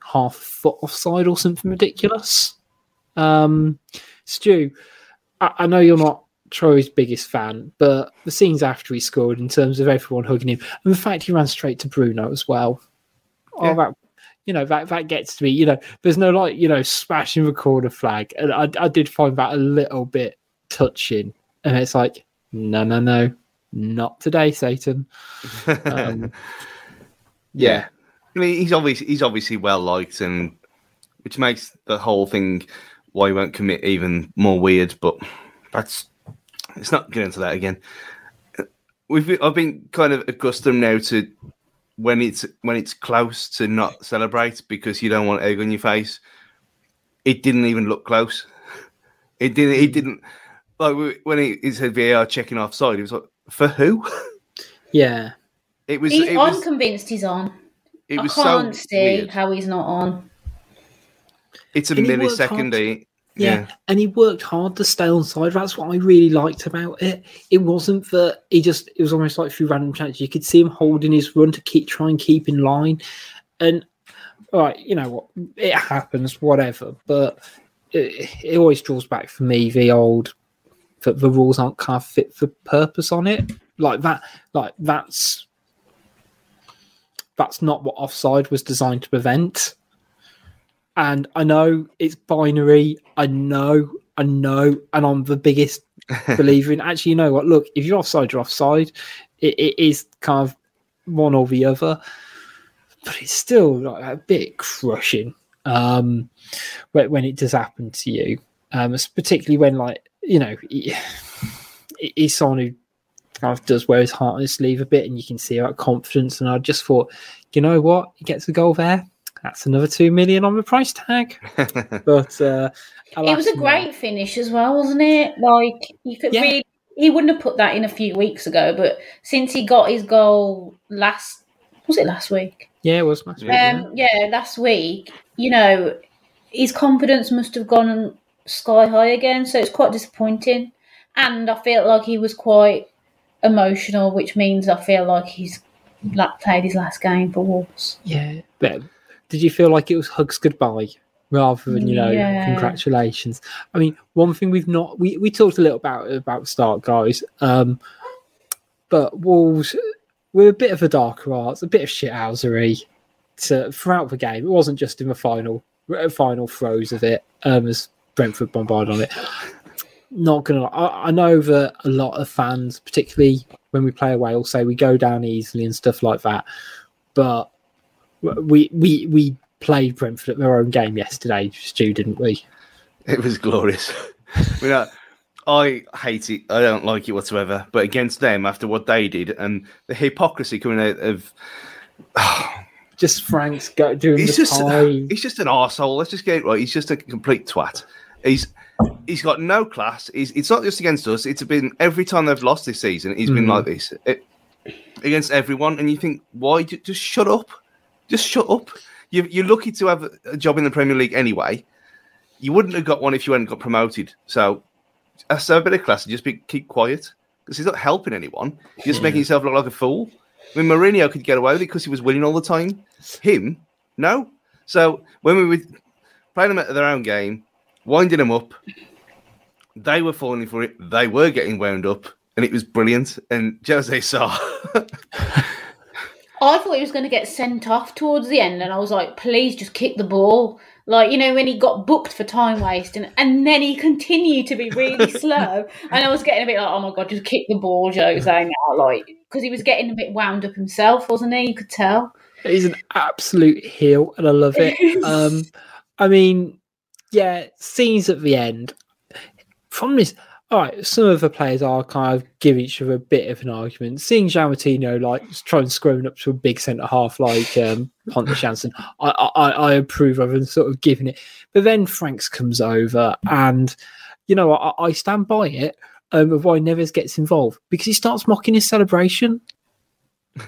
half foot offside or something ridiculous. Um, Stu, I, I know you're not Troy's biggest fan, but the scenes after he scored, in terms of everyone hugging him, and the fact he ran straight to Bruno as well. Oh, Yeah. that you know that that gets to me. You know, there's no like you know smashing the corner flag, and I I did find that a little bit touching, and it's like no no no, not today, Satan. Um, yeah. I mean, he's obviously he's obviously well liked, and which makes the whole thing why he won't commit even more weird. But that's it's not getting into that again. We've been, I've been kind of accustomed now to when it's when it's close to not celebrate because you don't want egg on your face. It didn't even look close. It didn't. It mm. didn't. Like when it, it said VAR checking offside, it was like for who? yeah, It was. He's, it I'm was. convinced he's on. It I was can't so see weird. how he's not on. It's a And he worked millisecond. Yeah. Yeah. and he worked hard to stay on side. That's what I really liked about it. It wasn't that he just. It was almost like through random chances. You could see him holding his run to keep try and keep in line. And all right, you know what? It happens, whatever. But it, it always draws back for me the old that the rules aren't kind of fit for purpose on it. Like that, like that's that's not what offside was designed to prevent. And I know it's binary. I know, I know, and I'm the biggest believer in actually, you know what? Look, if you're offside, you're offside. It, it is kind of one or the other, but it's still like a bit crushing um, when, when it does happen to you. Um, particularly when, like, you know, he, he's someone who kind of does wear his heart on his sleeve a bit, and you can see that confidence. And I just thought, you know what, he gets a goal there. That's another two million on the price tag. but uh, it was a great finish as well, wasn't it? Like you could yeah. really, he wouldn't have put that in a few weeks ago, but since he got his goal last, was it last week? Yeah, it was last week. Um, yeah. yeah, last week. You know, his confidence must have gone sky high again, so it's quite disappointing. And I feel like he was quite emotional, which means I feel like he's like played his last game for Wolves. Yeah, but did you feel like it was hugs goodbye rather than you know yeah. congratulations? I mean, one thing we've not we, we talked a little about about start, guys. Um, but Wolves were a bit of a darker arts, a bit of shithousery to, throughout the game. It wasn't just in the final final throws of it um, as Brentford bombarded on it not gonna. I, I, know that a lot of fans, particularly when we play away, will say we go down easily and stuff like that. But we we we played Brentford at their own game yesterday, Stu, didn't we? It was glorious. you know, I hate it. I don't like it whatsoever. But against them, after what they did and the hypocrisy coming out of. just Frank's go, doing he's the just pie. he's just an arsehole. Let's just get it right. He's just a complete twat. He's he's got no class. He's, it's not just against us. It's been every time they've lost this season. He's mm. been like this it, against everyone. And you think, why? Just shut up. Just shut up. You, you're lucky to have a job in the Premier League anyway. You wouldn't have got one if you hadn't got promoted. So, a bit of class. Just be keep quiet because he's not helping anyone. You're just making hmm. yourself look like a fool. I mean, Mourinho could get away with it because he was winning all the time. Him, no. So when we were playing them at their own game, winding them up. They were falling for it. They were getting wound up, and it was brilliant. And Jose Sá. I thought he was going to get sent off towards the end, and I was like, please just kick the ball. Like, you know, when he got booked for time wasting, and then he continued to be really slow. And I was getting a bit like, oh my God, just kick the ball, Jose, now. Like, because he was getting a bit wound up himself, wasn't he? You could tell. He's an absolute heel, and I love it. um, I mean, yeah, scenes at the end. From this, all right, some of the players are kind of give each other a bit of an argument. Seeing João like trying screwing up to a big centre half like um, Pontus Jansson, I, I, I approve of and sort of giving it. But then Franks comes over, and you know I, I stand by it um, of why Neves gets involved because he starts mocking his celebration.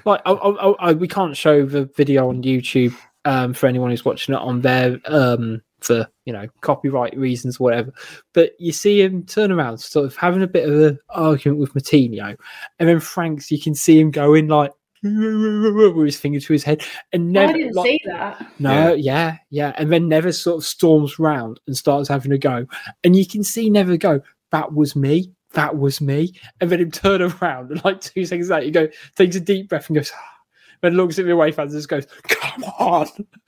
Like I, I, we can't show the video on YouTube um, for anyone who's watching it on there. Um, for you know copyright reasons, whatever. But you see him turn around, sort of having a bit of an argument with Moutinho, and then Franks, you can see him going like with his finger to his head, and oh, never. I didn't like, see that. No, yeah. yeah, yeah, and then Neves sort of storms round and starts having a go, and you can see Neves go. That was me. That was me. And then him turn around, and like two seconds later, he go takes a deep breath and goes. Then looks at the away fans and just goes, "Come on!"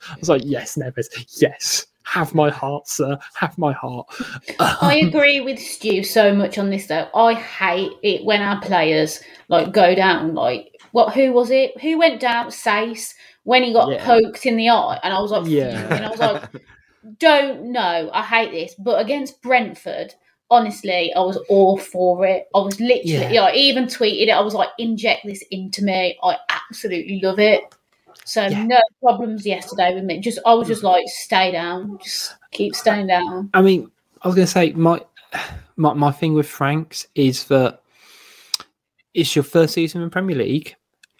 I was like, "Yes, Neves, yes." Have my heart, sir. Have my heart. I agree with Stu so much on this though. I hate it when our players like go down like what who was it? Who went down? Saïss when he got yeah. poked in the eye and I was like yeah. and I was like don't know. I hate this. But against Brentford, honestly, I was all for it. I was literally, yeah. yeah, I even tweeted it. I was like, inject this into me. I absolutely love it. So yeah. no problems yesterday with me. Just I was just like, stay down, just keep staying down. I mean, I was going to say my, my my thing with Franks is that it's your first season in Premier League,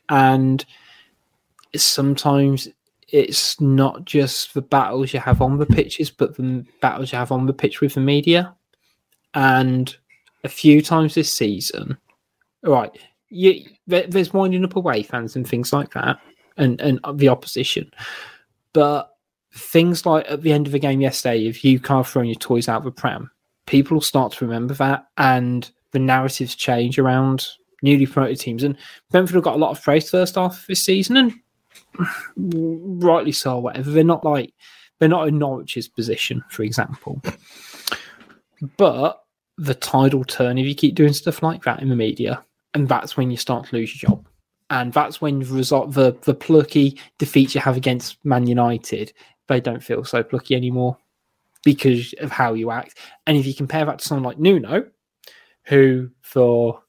and sometimes it's not just the battles you have on the pitches, but the battles you have on the pitch with the media. And a few times this season, right, you, there's winding up away fans and things like that and and the opposition. But things like at the end of the game yesterday, if you can't throw your toys out of the pram, people will start to remember that, and the narratives change around newly promoted teams. And Brentford have got a lot of praise first half this season, and rightly so. Whatever they're not like they're not in Norwich's position, for example. But the tide will turn if you keep doing stuff like that in the media, and that's when you start to lose your job. And that's when the result, the the plucky defeats you have against Man United, they don't feel so plucky anymore because of how you act. And if you compare that to someone like Nuno, who for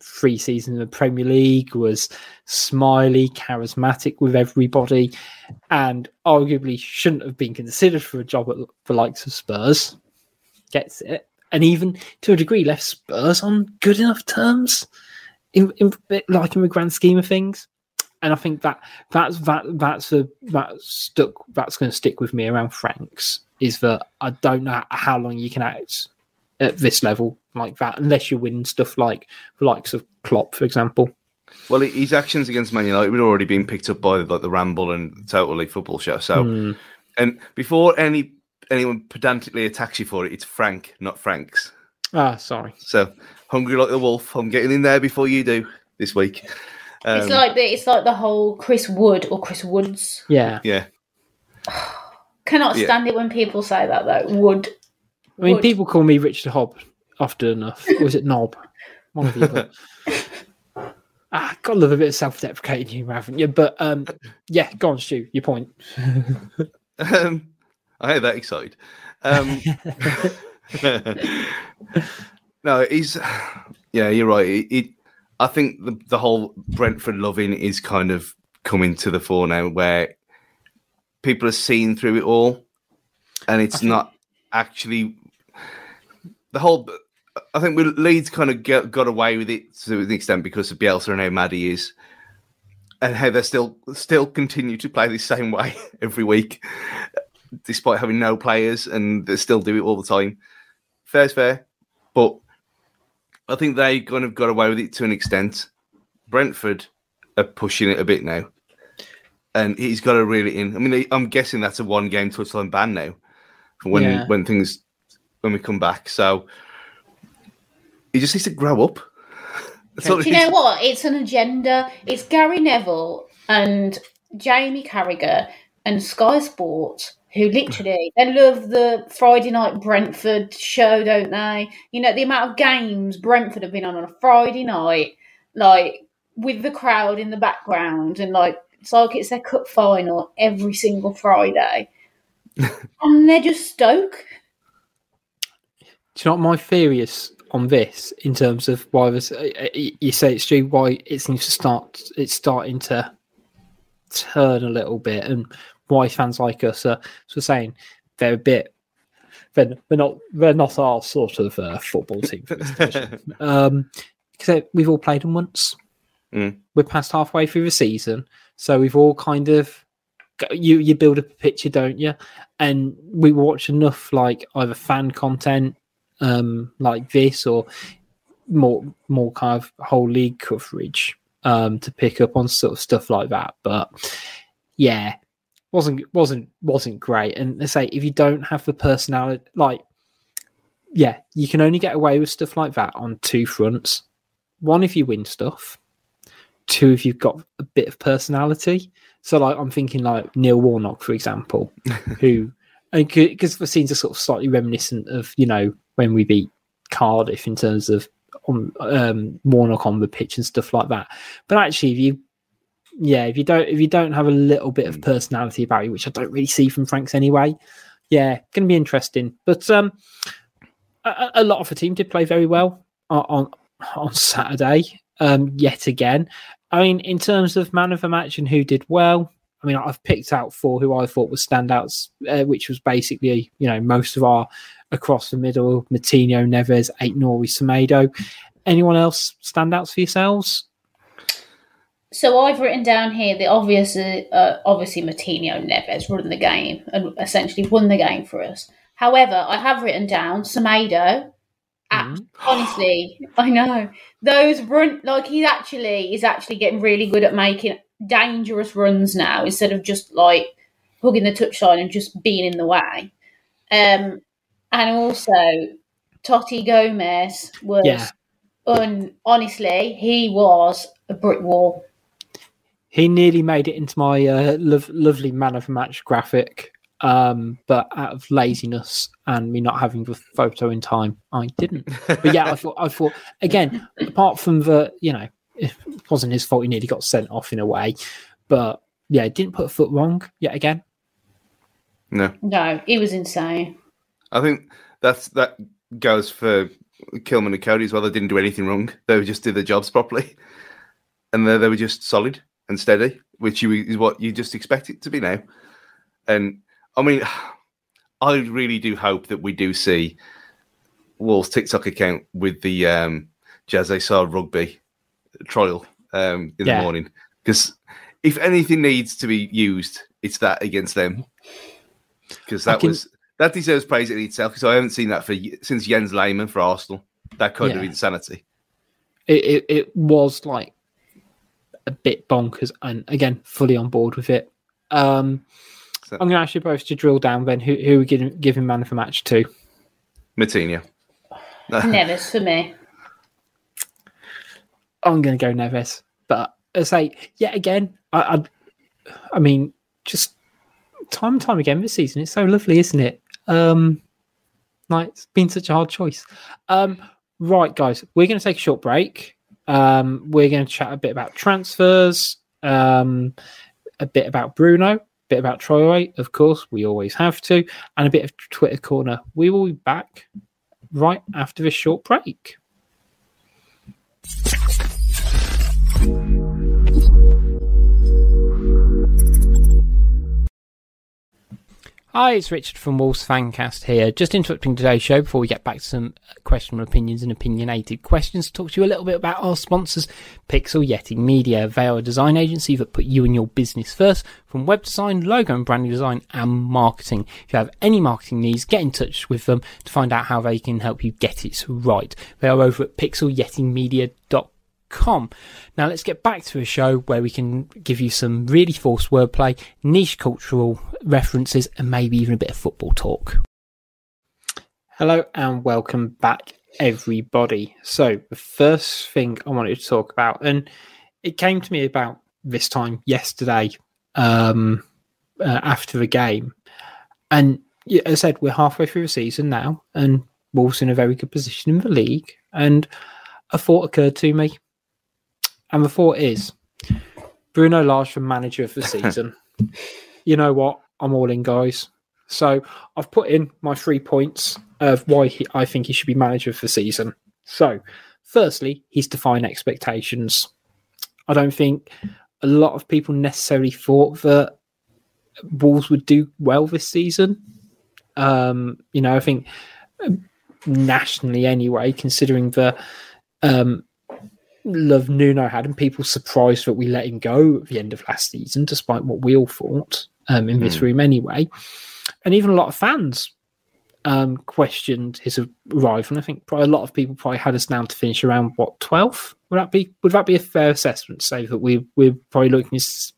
three seasons in the Premier League was smiley, charismatic with everybody, and arguably shouldn't have been considered for a job at the likes of Spurs, gets it, and even to a degree left Spurs on good enough terms, in, in like in the grand scheme of things. And I think that that's that that's a that stuck that's going to stick with me around Franks is that I don't know how long you can act at this level like that unless you win stuff like the likes of Klopp, for example. Well, his actions against Man United had already been picked up by like the Ramble and Totally Football Show. So, Mm. and before any anyone pedantically attacks you for it, it's Frank, not Franks. Ah, sorry. So, hungry like the wolf. I'm getting in there before you do this week. Um, it's like the it's like the whole Chris Wood or Chris Woods. Yeah. yeah, Cannot Yeah. stand it when people say that though. Wood. I mean, Wood. people call me Richard Hobb often enough. Or is it Knob? One of you. But... ah, got to love a bit of self-deprecating humour, haven't you? But um, yeah, go on, Stu. Your point. um, I ain't that excited. Um, no, he's yeah, you're right. I think the the whole Brentford loving is kind of coming to the fore now, where people are seeing through it all, and it's think- not actually the whole. I think we Leeds kind of get, got away with it to an extent because of Bielsa and how mad he is, and how they still still continue to play the same way every week, despite having no players, and they still do it all the time. Fair's fair, but I think they kind of got away with it to an extent. Brentford are pushing it a bit now, and he's got to reel it in. I mean, I'm guessing that's a one game touchline ban now for when Yeah. when things when we come back. So he just needs to grow up. Do you know what? It's an agenda. It's Gary Neville and Jamie Carragher and Sky Sports who literally they love the Friday night Brentford show, don't they? You know the amount of games Brentford have been on on a Friday night, like with the crowd in the background, and like it's like it's their cup final every single Friday, and they're just Stoke. Do you know what my theory is on this in terms of why this? uh, uh, You say it's Stu, why it seems to start. It's starting to turn a little bit, and why fans like us are sort of saying they're a bit. They're, they're not. They're not our sort of uh, football team. For this um, because we've all played them once. Mm. We're past halfway through the season, so we've all kind of you you build up a picture, don't you? And we watch enough like either fan content um like this or more more kind of whole league coverage um to pick up on sort of stuff like that. But yeah, wasn't wasn't wasn't great. And they say if you don't have the personality, like yeah, you can only get away with stuff like that on two fronts. One, if you win stuff. Two, if you've got a bit of personality. So, like, I'm thinking like Neil Warnock, for example, who because the scenes are sort of slightly reminiscent of you know when we beat Cardiff in terms of on um, Warnock on the pitch and stuff like that. But actually, if you yeah, if you don't if you don't have a little bit of personality about you, which I don't really see from Franks anyway, yeah, going to be interesting. But um, a, a lot of the team did play very well on on, on Saturday. Um, yet again, I mean, in terms of man of the match and who did well, I mean, I've picked out four who I thought were standouts, uh, which was basically you know most of our across the middle: Moutinho, Neves, Ait-Nouri, Semedo. Anyone else standouts for yourselves? So I've written down here the obvious, uh, obviously Moutinho Neves run the game and essentially won the game for us. However, I have written down Semedo. Ab- Honestly, I know those run like he actually is actually getting really good at making dangerous runs now instead of just like hugging the touchline and just being in the way. Um, and also, Toti Gomes was, Yeah. un- honestly, he was a brick wall. He nearly made it into my uh, lov- lovely man of the match graphic, um, but out of laziness and me not having the photo in time, I didn't. But yeah, I thought, I thought again, apart from the, you know, it wasn't his fault. He nearly got sent off in a way, but yeah, didn't put a foot wrong yet again. No, No, he was insane. I think that's that goes for Kilman and Coady as well. They didn't do anything wrong. They just did their jobs properly, and they, they were just solid and steady, which you, is what you just expect it to be now. And I mean, I really do hope that we do see Wolves TikTok account with the um, José Sá rugby trial um, in Yeah. the morning because if anything needs to be used, it's that against them because that can- was that deserves praise in itself because I haven't seen that for since Jens Lehmann for Arsenal. That kind of Yeah. insanity. It, it, it was like a bit bonkers, and again, fully on board with it. Um, So- I'm going to ask you both to drill down then who, who are we giving, giving man of the match to? Moutinho. Neves for me. I'm going to go Neves, but I say yet again, I, I, I mean, just time and time again this season, it's so lovely, isn't it? Um, like it's been such a hard choice. Um, right, guys, we're going to take a short break. Um, we're going to chat a bit about transfers, um, a bit about Bruno, a bit about Troy, of course, we always have to, and a bit of Twitter corner. We will be back right after this short break. Hi, it's Richard from Wolves Fancast here. Just interrupting today's show before we get back to some questionable opinions and opinionated questions to talk to you a little bit about our sponsors, Pixel Yeti Media. They are a design agency that put you and your business first from web design, logo and branding design and marketing. If you have any marketing needs, get in touch with them to find out how they can help you get it right. They are over at pixelyetimedia.com com. Now let's get back to a show where we can give you some really forced wordplay, niche cultural references, and maybe even a bit of football talk. Hello and welcome back, everybody. So the first thing I wanted to talk about, and it came to me about this time yesterday, um, uh, after the game, and as I said, we're halfway through the season now, and Wolves in a very good position in the league, and a thought occurred to me and the thought is Bruno Lage for manager of the season. you know what? I'm all in, guys. So I've put in my three points of why he, I think he should be manager of the season. So, firstly, he's defined expectations. I don't think a lot of people necessarily thought that Wolves would do well this season. Um, you know, I think um, nationally anyway, considering the um, love Nuno had, and people surprised that we let him go at the end of last season, despite what we all thought um, in this room anyway. And even a lot of fans um, questioned his arrival. And I think probably a lot of people probably had us down to finish around what twelfth. Would that be? Would that be a fair assessment? Say that we we're probably looking at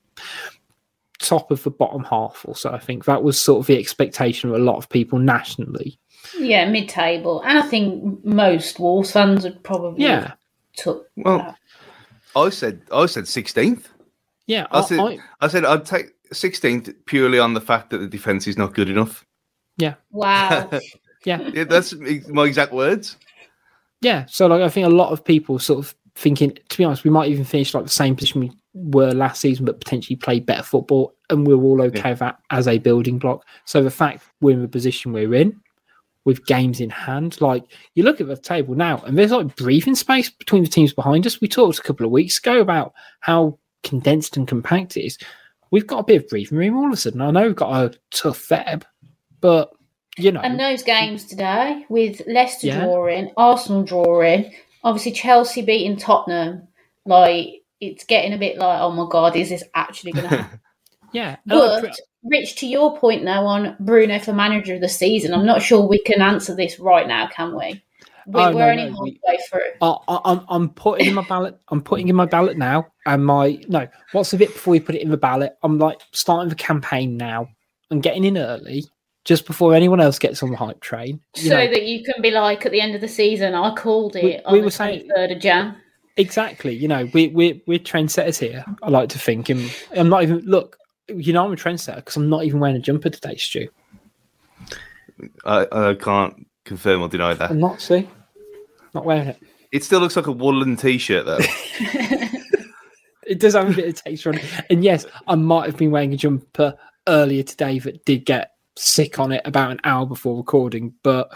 top of the bottom half, or so. I think that was sort of the expectation of a lot of people nationally. Yeah, mid table. And I think most Wolves fans would probably Yeah, took Well, I said I said sixteenth. yeah. I I, said I, I said I'd take sixteenth purely on the fact that the defense is not good enough. Yeah. Wow. yeah. Yeah, that's my exact words. Yeah, so like I think a lot of people sort of thinking, to be honest, we might even finish like the same position we were last season, but potentially play better football, and we're all okay Yeah. with that as a building block. So the fact we're in the position we're in, with games in hand, like you look at the table now, and there's like breathing space between the teams behind us. We talked a couple of weeks ago about how condensed and compact it is. We've got a bit of breathing room all of a sudden. I know we've got a tough Feb, but you know, and those games today with Leicester Yeah. drawing, Arsenal drawing, obviously Chelsea beating Tottenham, like it's getting a bit like, oh my god, is this actually going to happen? Yeah. pre- but Rich, to your point now on Bruno for manager of the season, I'm not sure we can answer this right now, can we? We, oh, we're only no, halfway through. I, I, I'm I'm putting in my ballot. I'm putting in my ballot now, and my no. What's the bit before we put it in the ballot? I'm like starting the campaign now. and getting in early just before anyone else gets on the hype train. You so know, that you can be like at the end of the season, I called it We- on we the were saying- 23rd of Jan. exactly. You know, we we we're trendsetters here. I like to think, and I'm not even look. You know, I'm a trendsetter because I'm not even wearing a jumper today, Stu. I, I can't confirm or deny that. I'm not. See, not wearing it. It still looks like a woolen t-shirt though. It does have a bit of texture on it. And yes, I might have been wearing a jumper earlier today that did get sick on it about an hour before recording, but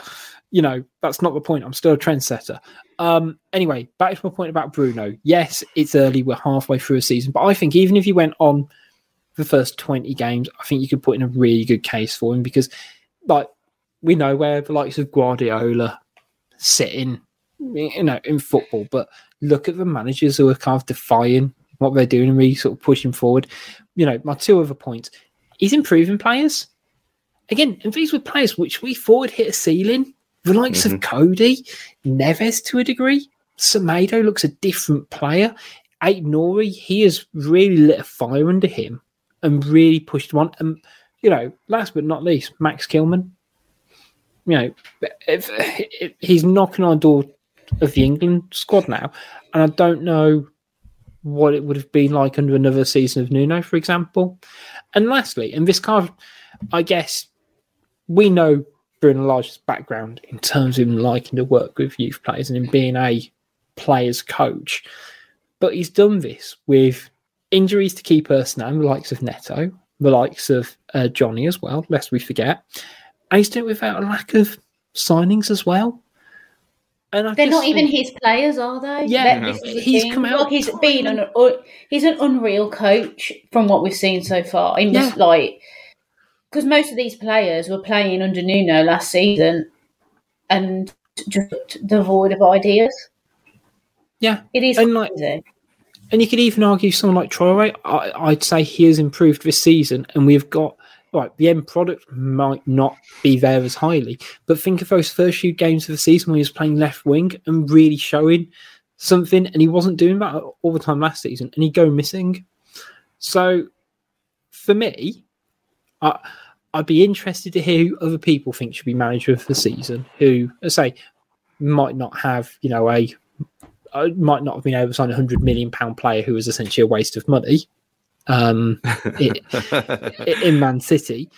you know, that's not the point. I'm still a trendsetter. Um, anyway, back to my point about Bruno. Yes, it's early, we're halfway through a season, but I think even if you went on the first 20 games, I think you could put in a really good case for him because like we know where the likes of Guardiola sitting you know in football, but look at the managers who are kind of defying what they're doing and really sort of pushing forward. You know, my two other points. He's improving players. Again, and these were players which we thought would hit a ceiling. The likes of mm-hmm. Coady, Neves to a degree. Semedo looks a different player. Ait-Nouri, he has really lit a fire under him and really pushed him on. And, you know, last but not least, Max Kilman. You know, if, if he's knocking on the door of the England squad now. And I don't know what it would have been like under another season of Nuno, for example. And lastly, and this kind of, I guess, we know Bruno Lage's background in terms of him liking to work with youth players and in being a player's coach. But he's done this with injuries to key personnel, the likes of Neto, the likes of uh, Johnny as well, lest we forget. And he's it without a lack of signings as well. And I They're not even his players, are they? Yeah, That- this is the he's thing. come out Like he's been an he's an unreal coach from what we've seen so far. In just like because most of these players were playing under Nuno last season and just devoid of ideas. Yeah. It is And, like, crazy. And you could even argue someone like I, I'd say he has improved this season, and we've got right. The end product might not be there as highly, but think of those first few games of the season when he was playing left wing and really showing something, and he wasn't doing that all the time last season, and he'd go missing. So, for me, I, I'd be interested to hear who other people think should be manager of the season. Who, say, might not have you know a I might not have been able to sign a hundred million pound player who was essentially a waste of money um, i- i- in Man City.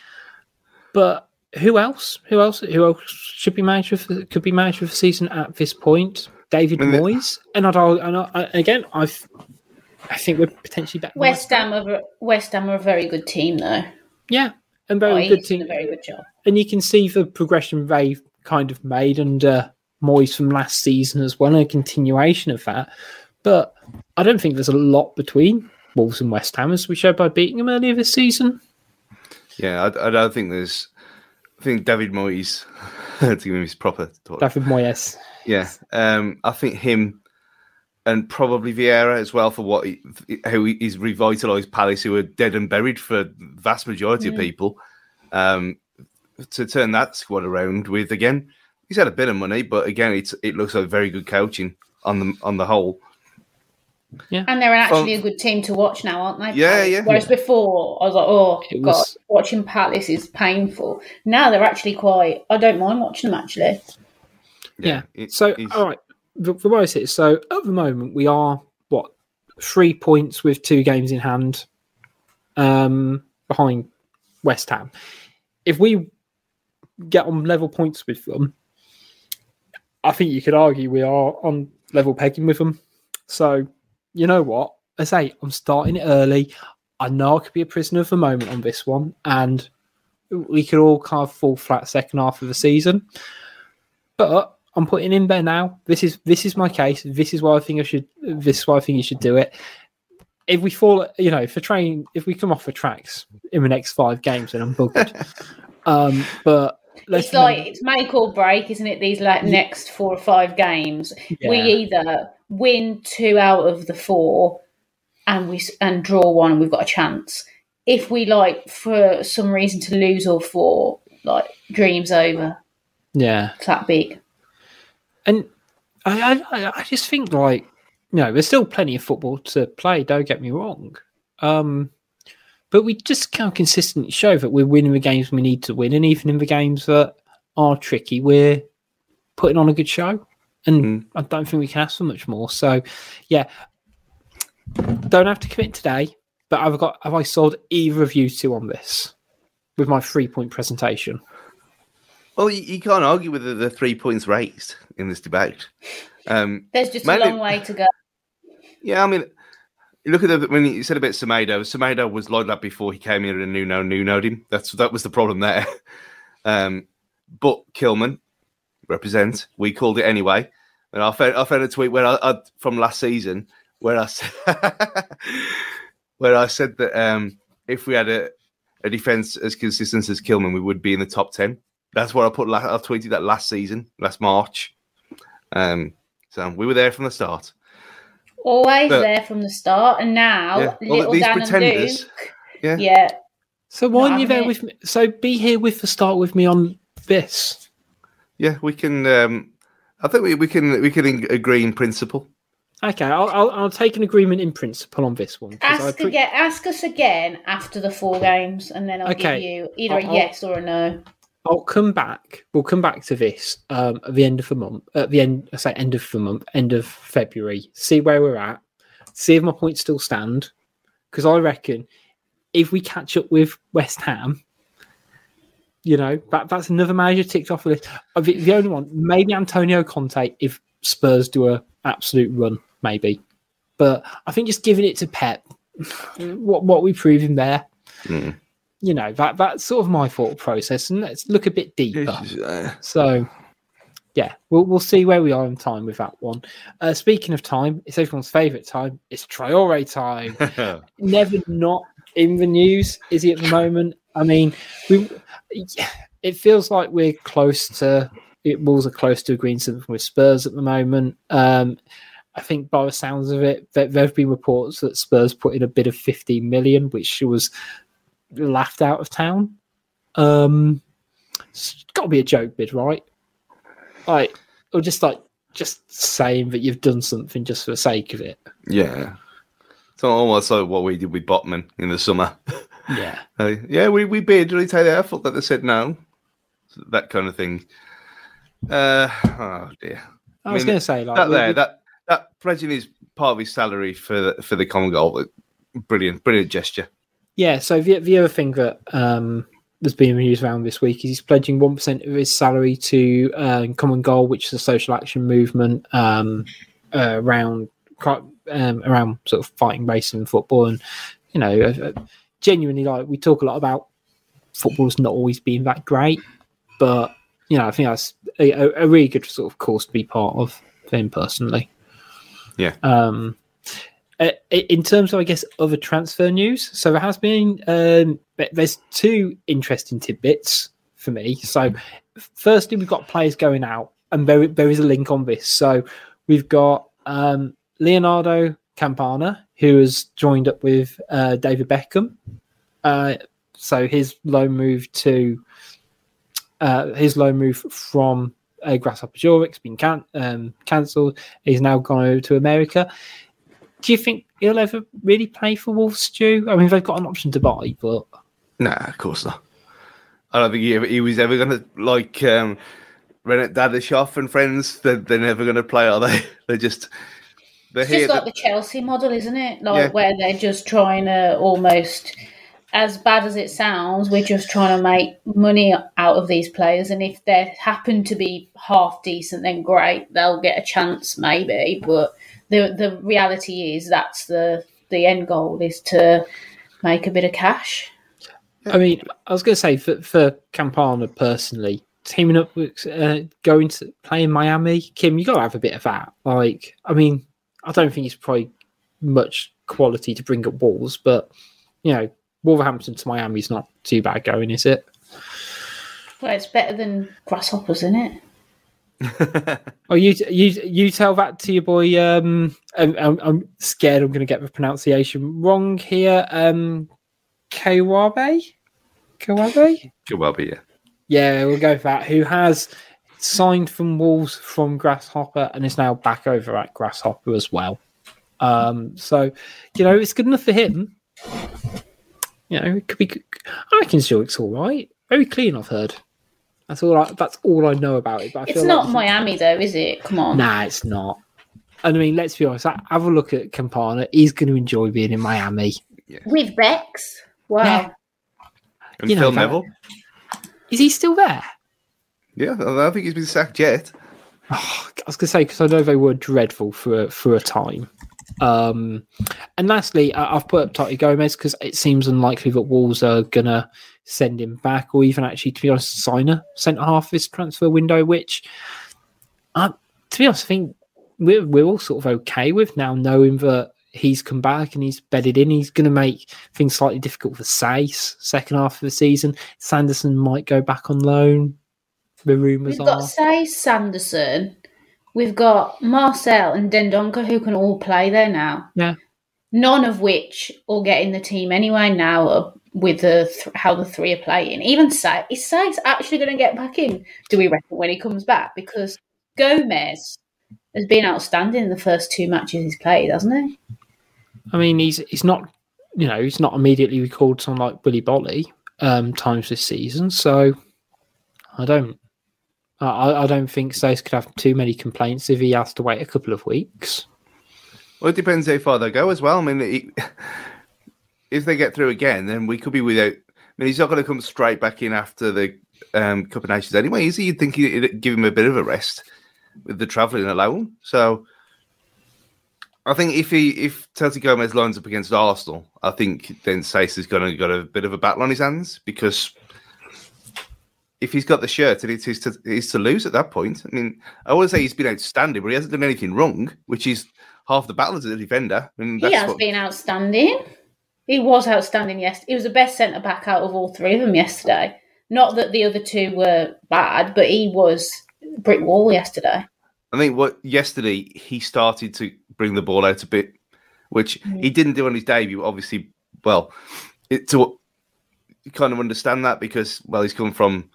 But who else? Who else? Who else should be manager? For, could be manager of the season at this point? David I mean, Moyes. And I'd, argue- and I, I- again, I, I think we're potentially better. than West Ham are West Ham are a very good team though. yeah, and Oh, very he's good team. a very good job. and you can see the progression they've kind of made under Moyes from last season as well, and a continuation of that. But I don't think there's a lot between Wolves and West Ham, as we showed by beating them earlier this season. yeah, I, I don't think there's. I think David Moyes, to give him his proper talk. David Moyes. Yeah, um, I think him and probably Vieira as well for what he, how he's revitalised Palace, who were dead and buried for the vast majority of people. Um, to turn that squad around with again, he's had a bit of money, but again, it's it looks like very good coaching on the on the whole. Yeah. And they're actually a good team to watch now, aren't they? Yeah, Palace? yeah. Whereas before, I was like, oh It god, was- watching Palace is painful. Now they're actually quite. I don't mind watching them actually. Yeah. it- so, it's- all right, the, the way I see it, so at the moment we are what three points with two games in hand, um, behind West Ham. If we get on level points with them, I think you could argue we are on level pegging with them. So, you know what? I say I'm starting it early. I know I could be a prisoner of the moment on this one, and we could all kind of fall flat second half of the season. But I'm putting in there now. This is this is my case. This is why I think I should. This is why I think you should do it. If we fall, you know, if the train, if we come off the tracks in the next five games, then I'm buggered. um, but let's it's like it's make or break, isn't it? These like next four or five games, we either win two out of the four, and we and draw one, and we've got a chance. If we like for some reason to lose all four, like dreams over. yeah. It's that big. And I, I, I just think like, you know, there's still plenty of football to play. Don't get me wrong, um, but we just can't consistently show that we're winning the games we need to win, and even in the games that are tricky, we're putting on a good show. And Mm. I don't think we can ask for much more. So, yeah, don't have to commit today. But I've got have I sold either of you two on this with my three point presentation? Well, you, you can't argue with the, the three points raised in this debate. Um, There's just Mainly- a long way to go. yeah, I mean, you look at the when you said about Semedo. Semedo was like that before he came in and Nuno Nuno'd him. That's that was the problem there. Um, but Kilman represent. We called it anyway, and I found I found a tweet where I, I from last season where I said where I said that um, if we had a, a defense as consistent as Kilman, we would be in the top ten. That's what I put. I tweeted that last season, last March. Um, so we were there from the start. Always But- there from the start, and now Yeah. Little these Dan and Luke. yeah. yeah. So why Not aren't you there having with me? So be here with the start with me on this. Yeah, we can. Um, I think we, we can we can agree in principle. Okay, I'll, I'll I'll take an agreement in principle on this one. Ask pre- again. Ask us again after the four games, and then I'll Okay. give you either a I'll- yes or a no. I'll come back. We'll come back to this um, at the end of the month. At the end, I say end of the month, end of February. See where we're at. See if my points still stand. Because I reckon if we catch up with West Ham, you know that that's another manager ticked off the list. Uh, The, the only one, maybe Antonio Conte, if Spurs do a absolute run, maybe. But I think just giving it to Pep, what what we prove him there Mm. You know that that's sort of my thought process and let's look a bit deeper. Uh, so yeah we'll, we'll see where we are in time with that one. Uh, speaking of time it's everyone's favorite time. It's Traore time. Never not in the news is he at the moment? I mean we it feels like we're close to it Wolves are close to agreeing something with spurs at the moment. Um I think by the sounds of it, there have been reports that Spurs put in a bid of 15 million, which was laughed out of town. Um, it's got to be a joke bid, right? Like, or just like just saying that you've done something just for the sake of it. yeah, it's almost like what we did with Botman in the summer. Yeah, Uh, yeah, we we bid. Did he take the effort that they said no? That kind of thing. Uh, oh dear. I, was mean, going to say like that there, we- that that pledging is part of his salary for the, for the common goal. Brilliant, brilliant gesture. Yeah. So the the other thing that um there's been news around this week is he's pledging one percent of his salary to uh, Common Goal, which is a social action movement um, uh, around um, around sort of fighting racism in football, and you know, uh, uh, genuinely like we talk a lot about football's not always being that great, but you know, I think that's a, a a really good sort of course to be part of for him personally. Yeah. Um, uh, in terms of, I guess, other transfer news, so there has been um, there's two interesting tidbits for me. So, firstly, we've got players going out, and there, there is a link on this. So, we've got um, Leonardo Campana, who has joined up with uh, David Beckham. Uh, so, his loan move to uh, his loan move from uh, Grasshopper Zurich's been can- um, cancelled. He's now gone over to America. Do you think he'll ever really play for Wolves, Stu? I mean, they've got an option to buy, but Nah, of course not. I don't think he, ever, he was ever going to like um, Renat Dadashov and friends. They're, they're never going to play, are they? They're just they're It's here. just like the Chelsea model, isn't it? Like Yeah. where they're just trying to almost, as bad as it sounds, we're just trying to make money out of these players. And if they happen to be half decent, then great, they'll get a chance maybe. But the the reality is that's the the end goal is to make a bit of cash. I mean, I was going to say for, for Campana personally, teaming up with uh, going to play in Miami, Kim, you got to have a bit of that. Like, I mean, I don't think it's probably much quality to bring up Wolves, but you know, Wolverhampton to Miami is not too bad going, is it? Well, it's better than grasshoppers, isn't it? Oh, you you you tell that to your boy. Um, I'm, I'm, I'm scared I'm going to get the pronunciation wrong here. Um, Kawabe, Kawabe. Could well be, yeah. Yeah, we'll go for that. Who has signed from Wolves from Grasshopper and is now back over at Grasshopper as well. Um, so you know it's good enough for him. You know, it could be. I reckon it's all right. Very clean, I've heard. That's all. I, that's all I know about it. But I It's feel not like Miami though, is it? Come on. Nah, it's not. And I mean, let's be honest. Have a look at Campana. He's going to enjoy being in Miami. With Bex. Wow. Yeah. And You Phil that- Neville. Is he still there? Yeah, I don't think he's been sacked yet. Oh, I was going to say because I know they were dreadful for a, for a time. Um, and lastly, I, I've put up Toti Gomes because it seems unlikely that Wolves are going to send him back, or even actually, to be honest, sign a centre half this transfer window. Which, uh, to be honest, I think we're we're all sort of okay with now, knowing that he's come back and he's bedded in. He's going to make things slightly difficult for Saïss second half of the season. Sanderson might go back on loan. The rumours are We've got. Say Sanderson. We've got Marçal and Dendoncker who can all play there now. Yeah. None of which will get in the team anyway now with the th- how the three are playing. Even Say is Say's actually going to get back in? Do we reckon when he comes back? Because Gomes has been outstanding in the first two matches he's played, hasn't he? I mean, he's he's not, you know, he's not immediately recalled someone like Willy Boly um, times this season. So I don't, I- I, I don't think Stace could have too many complaints if he has to wait a couple of weeks. Well, it depends how far they go as well. I mean, it, if they get through again, then we could be without. I mean, he's not going to come straight back in after the um, Cup of Nations anyway, is he? You'd think he'd give him a bit of a rest with the travelling alone. So, I think if he if Toti Gomes lines up against Arsenal, I think then Saïss is going to got a bit of a battle on his hands because if he's got the shirt and it's his to, it's to lose at that point. I mean, I always say he's been outstanding, but he hasn't done anything wrong, which is half the battle as a defender. I mean, he has what, been outstanding. He was outstanding yesterday. He was the best centre back out of all three of them yesterday. Not that the other two were bad, but he was brick wall yesterday. I think what yesterday he started to bring the ball out a bit, which mm. he didn't do on his debut. Obviously, well, it to you kind of understand that because well, he's come from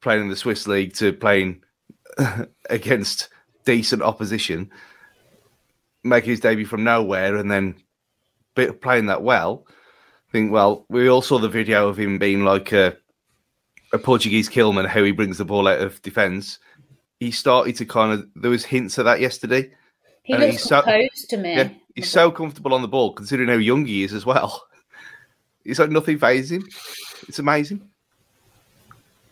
playing in the Swiss league to playing against decent opposition, making his debut from nowhere, and then playing that well. I think well, we all saw the video of him being like a a Portuguese Kilman, how he brings the ball out of defence. He started to kind of there was hints of that yesterday. He And looks he's so- composed to me. Yeah, he's so comfortable on the ball, considering how young he is as well. It's like nothing phases him. It's amazing.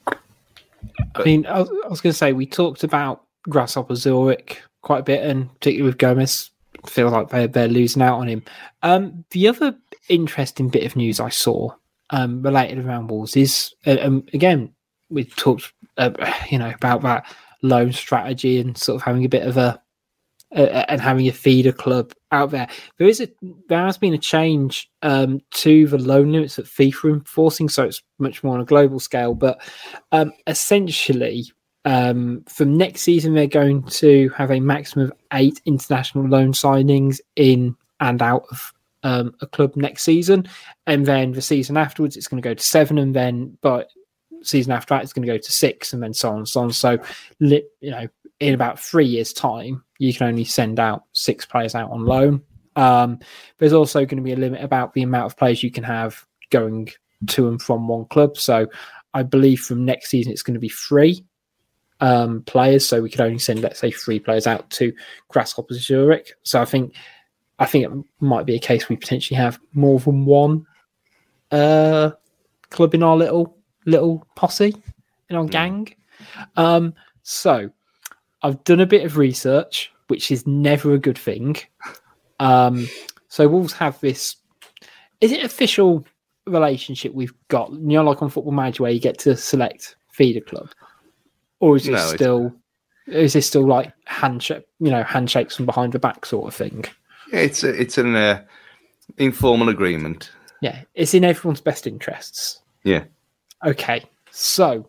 I mean, I was, I was going to say we talked about Grasshopper Zurich quite a bit, and particularly with Gomes, feel like they're they're losing out on him. Um, the other interesting bit of news I saw um, related around Wolves is, uh, um, again, we talked, uh, you know, about that loan strategy and sort of having a bit of a uh, and having a feeder club out there. There is a there has been a change um, to the loan limits that FIFA enforcing, so it's much more on a global scale. But um, essentially, um, from next season, they're going to have a maximum of eight international loan signings in and out of um, a club next season, and then the season afterwards, it's going to go to seven, and then but season after that, it's going to go to six, and then so on and so on. So, you know, in about three years' time, you can only send out six players out on loan. Um, there's also going to be a limit about the amount of players you can have going to and from one club. So I believe from next season it's going to be three um, players. So we could only send, let's say, three players out to Grasshopper Zurich. So I think I think it might be a case we potentially have more than one uh, club in our little little posse in our gang. Um, so I've done a bit of research, which is never a good thing. Um, so Wolves have this. Is it official relationship we've got? You know, like on Football Manager, where you get to select feeder club, or is it No, still? Is this still like handshake? You know, handshakes from behind the back sort of thing? Yeah, it's a, it's an uh, informal agreement. Yeah, it's in everyone's best interests. Yeah. Okay, so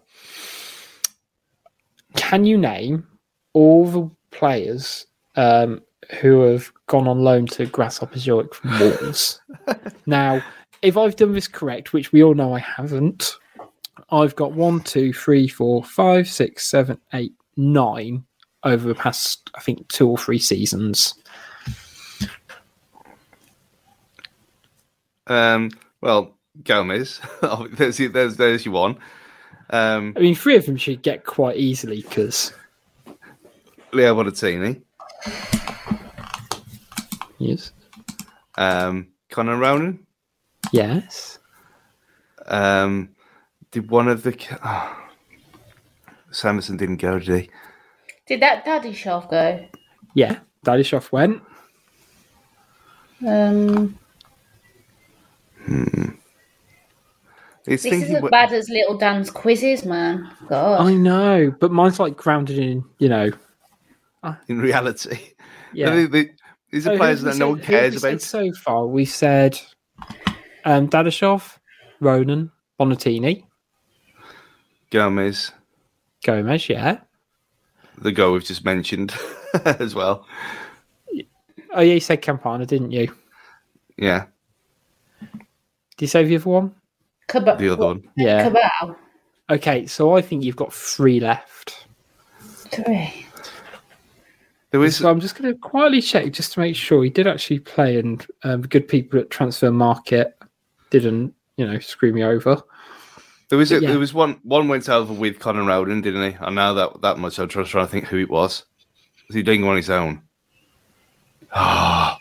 can you name all the players um, who have gone on loan to Grasshopper Zurich from Wolves? now, if I've done this correct, which we all know I haven't, I've got one, two, three, four, five, six, seven, eight, nine over the past, I think, two or three seasons. Um, well, Gomes. There's there's there's your one. Um, I mean, three of them should get quite easily because Leo Bonatini. yes, Um, Conor Ronan. yes, Um, did one of the oh, Samuelson didn't go, did he? Did that Daddy Shelf go? yeah. Dadashov went. Um, It's this is thinking as what- bad as Little Dan's quizzes, man. God. I know, but mine's like grounded in, you know, in reality. yeah. They- they- these are who players have we that no one cares we said about. So far, we said um, Dadashov, Ronan, Bonatini, Gomes, Gomes. Yeah. the guy we've just mentioned as well. Oh yeah, you said Campana, didn't you? Yeah, Did you say the other one? Cab- the other one. Yeah. Cabal. Okay, so I think you've got three left. Three. There was So I'm just going to quietly check just to make sure he did actually play, and um, good people at Transfermarkt didn't, you know, screw me over. There was a, yeah. there was one one went over with Conor Rowden, didn't he? I know that that much. I'm trying, trying to think who it was. Was he doing on his own? Ah,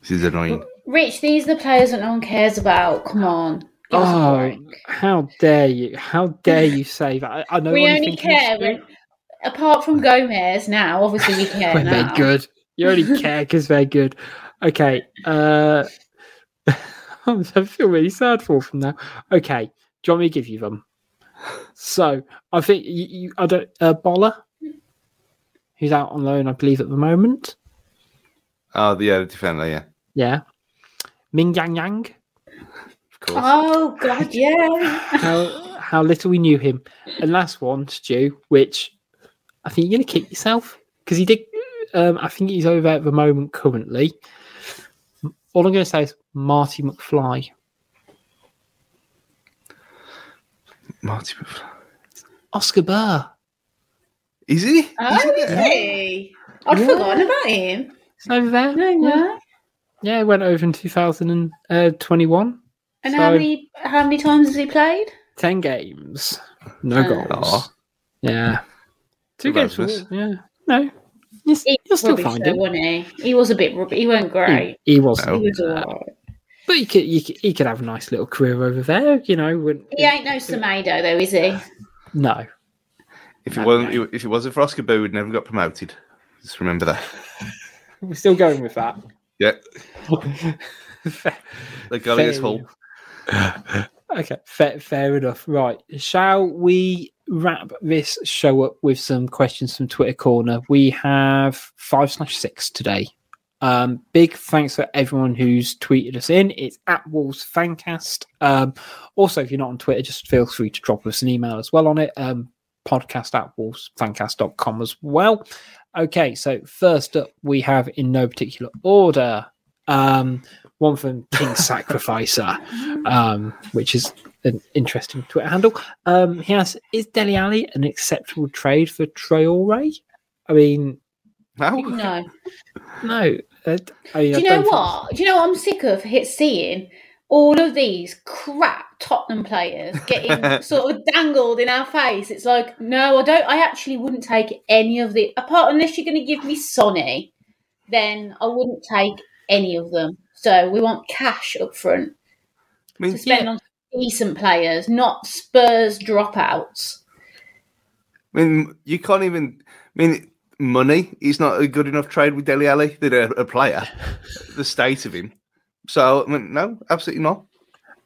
this is annoying. Rich, these are the players that no one cares about. Come on. Give us a Oh, how dare you! How dare you say that? I, I know we you're only care when, apart from Gomes now. Obviously, we care when now. they're good. You only care because they're good. Okay. Uh, I feel really sad for them now. Okay. Do you want me to give you them? So I think you, you I don't uh, Boller, who's out on loan, I believe, at the moment. Oh, the other defender, yeah, Yeah. Ming Yang Yang. of course. Oh God, yeah. How how little we knew him. And last one, Stu, which I think you're gonna kick yourself because he did. Um, I think he's over at the moment currently. All I'm going to say is Marty McFly. Marty, McFly. Oskar Buur. is he? Oh, is he? I'd Yeah. forgotten about him. He's over there. No, yeah. no. yeah, he went over in 2021. Uh, and So- how many how many times has he played? 10 games. No Oh. goals. Aw. Yeah. Two games. Yeah. No. You'll, He you'll still rubbish find though, him. wasn't he? He was a bit rubbish. He weren't great. He, he was. No. He was alright. But he could, he could, he could have a nice little career over there, you know. When, He ain't no Semedo though, is he? No. If it wasn't, if it wasn't for Oskar Buur, we'd never got promoted. Just remember that. We're still going with that. Yeah, the goalie is fair Hull. enough. Okay, fair, fair enough. Right. Shall we wrap this show up with some questions from Twitter Corner? We have five slash six today. Um, big thanks for everyone who's tweeted us in. It's at Wolves Fancast. Um, also, if you're not on Twitter, just feel free to drop us an email as well on it. Um, podcast at wolvesfancast.com as well. Okay, so first up, we have in no particular order um, one from King Sacrificer, um, which is an interesting Twitter handle. Um, he asks, Is Dele Alli an acceptable trade for Traore? I mean, No, No. no. Uh, I mean, Do I you know don't think- what? Do you know what I'm sick of hit seeing? All of these crap Tottenham players getting sort of dangled in our face. It's like, no, I don't. I actually wouldn't take any of the apart unless you're going to give me Sonny. Then I wouldn't take any of them. So we want cash up front I mean, to spend Yeah. on decent players, not Spurs dropouts. I mean, you can't even. I mean, money is not a good enough trade with Dele Alli than a, a player. the state of him. So, I mean, no, absolutely not.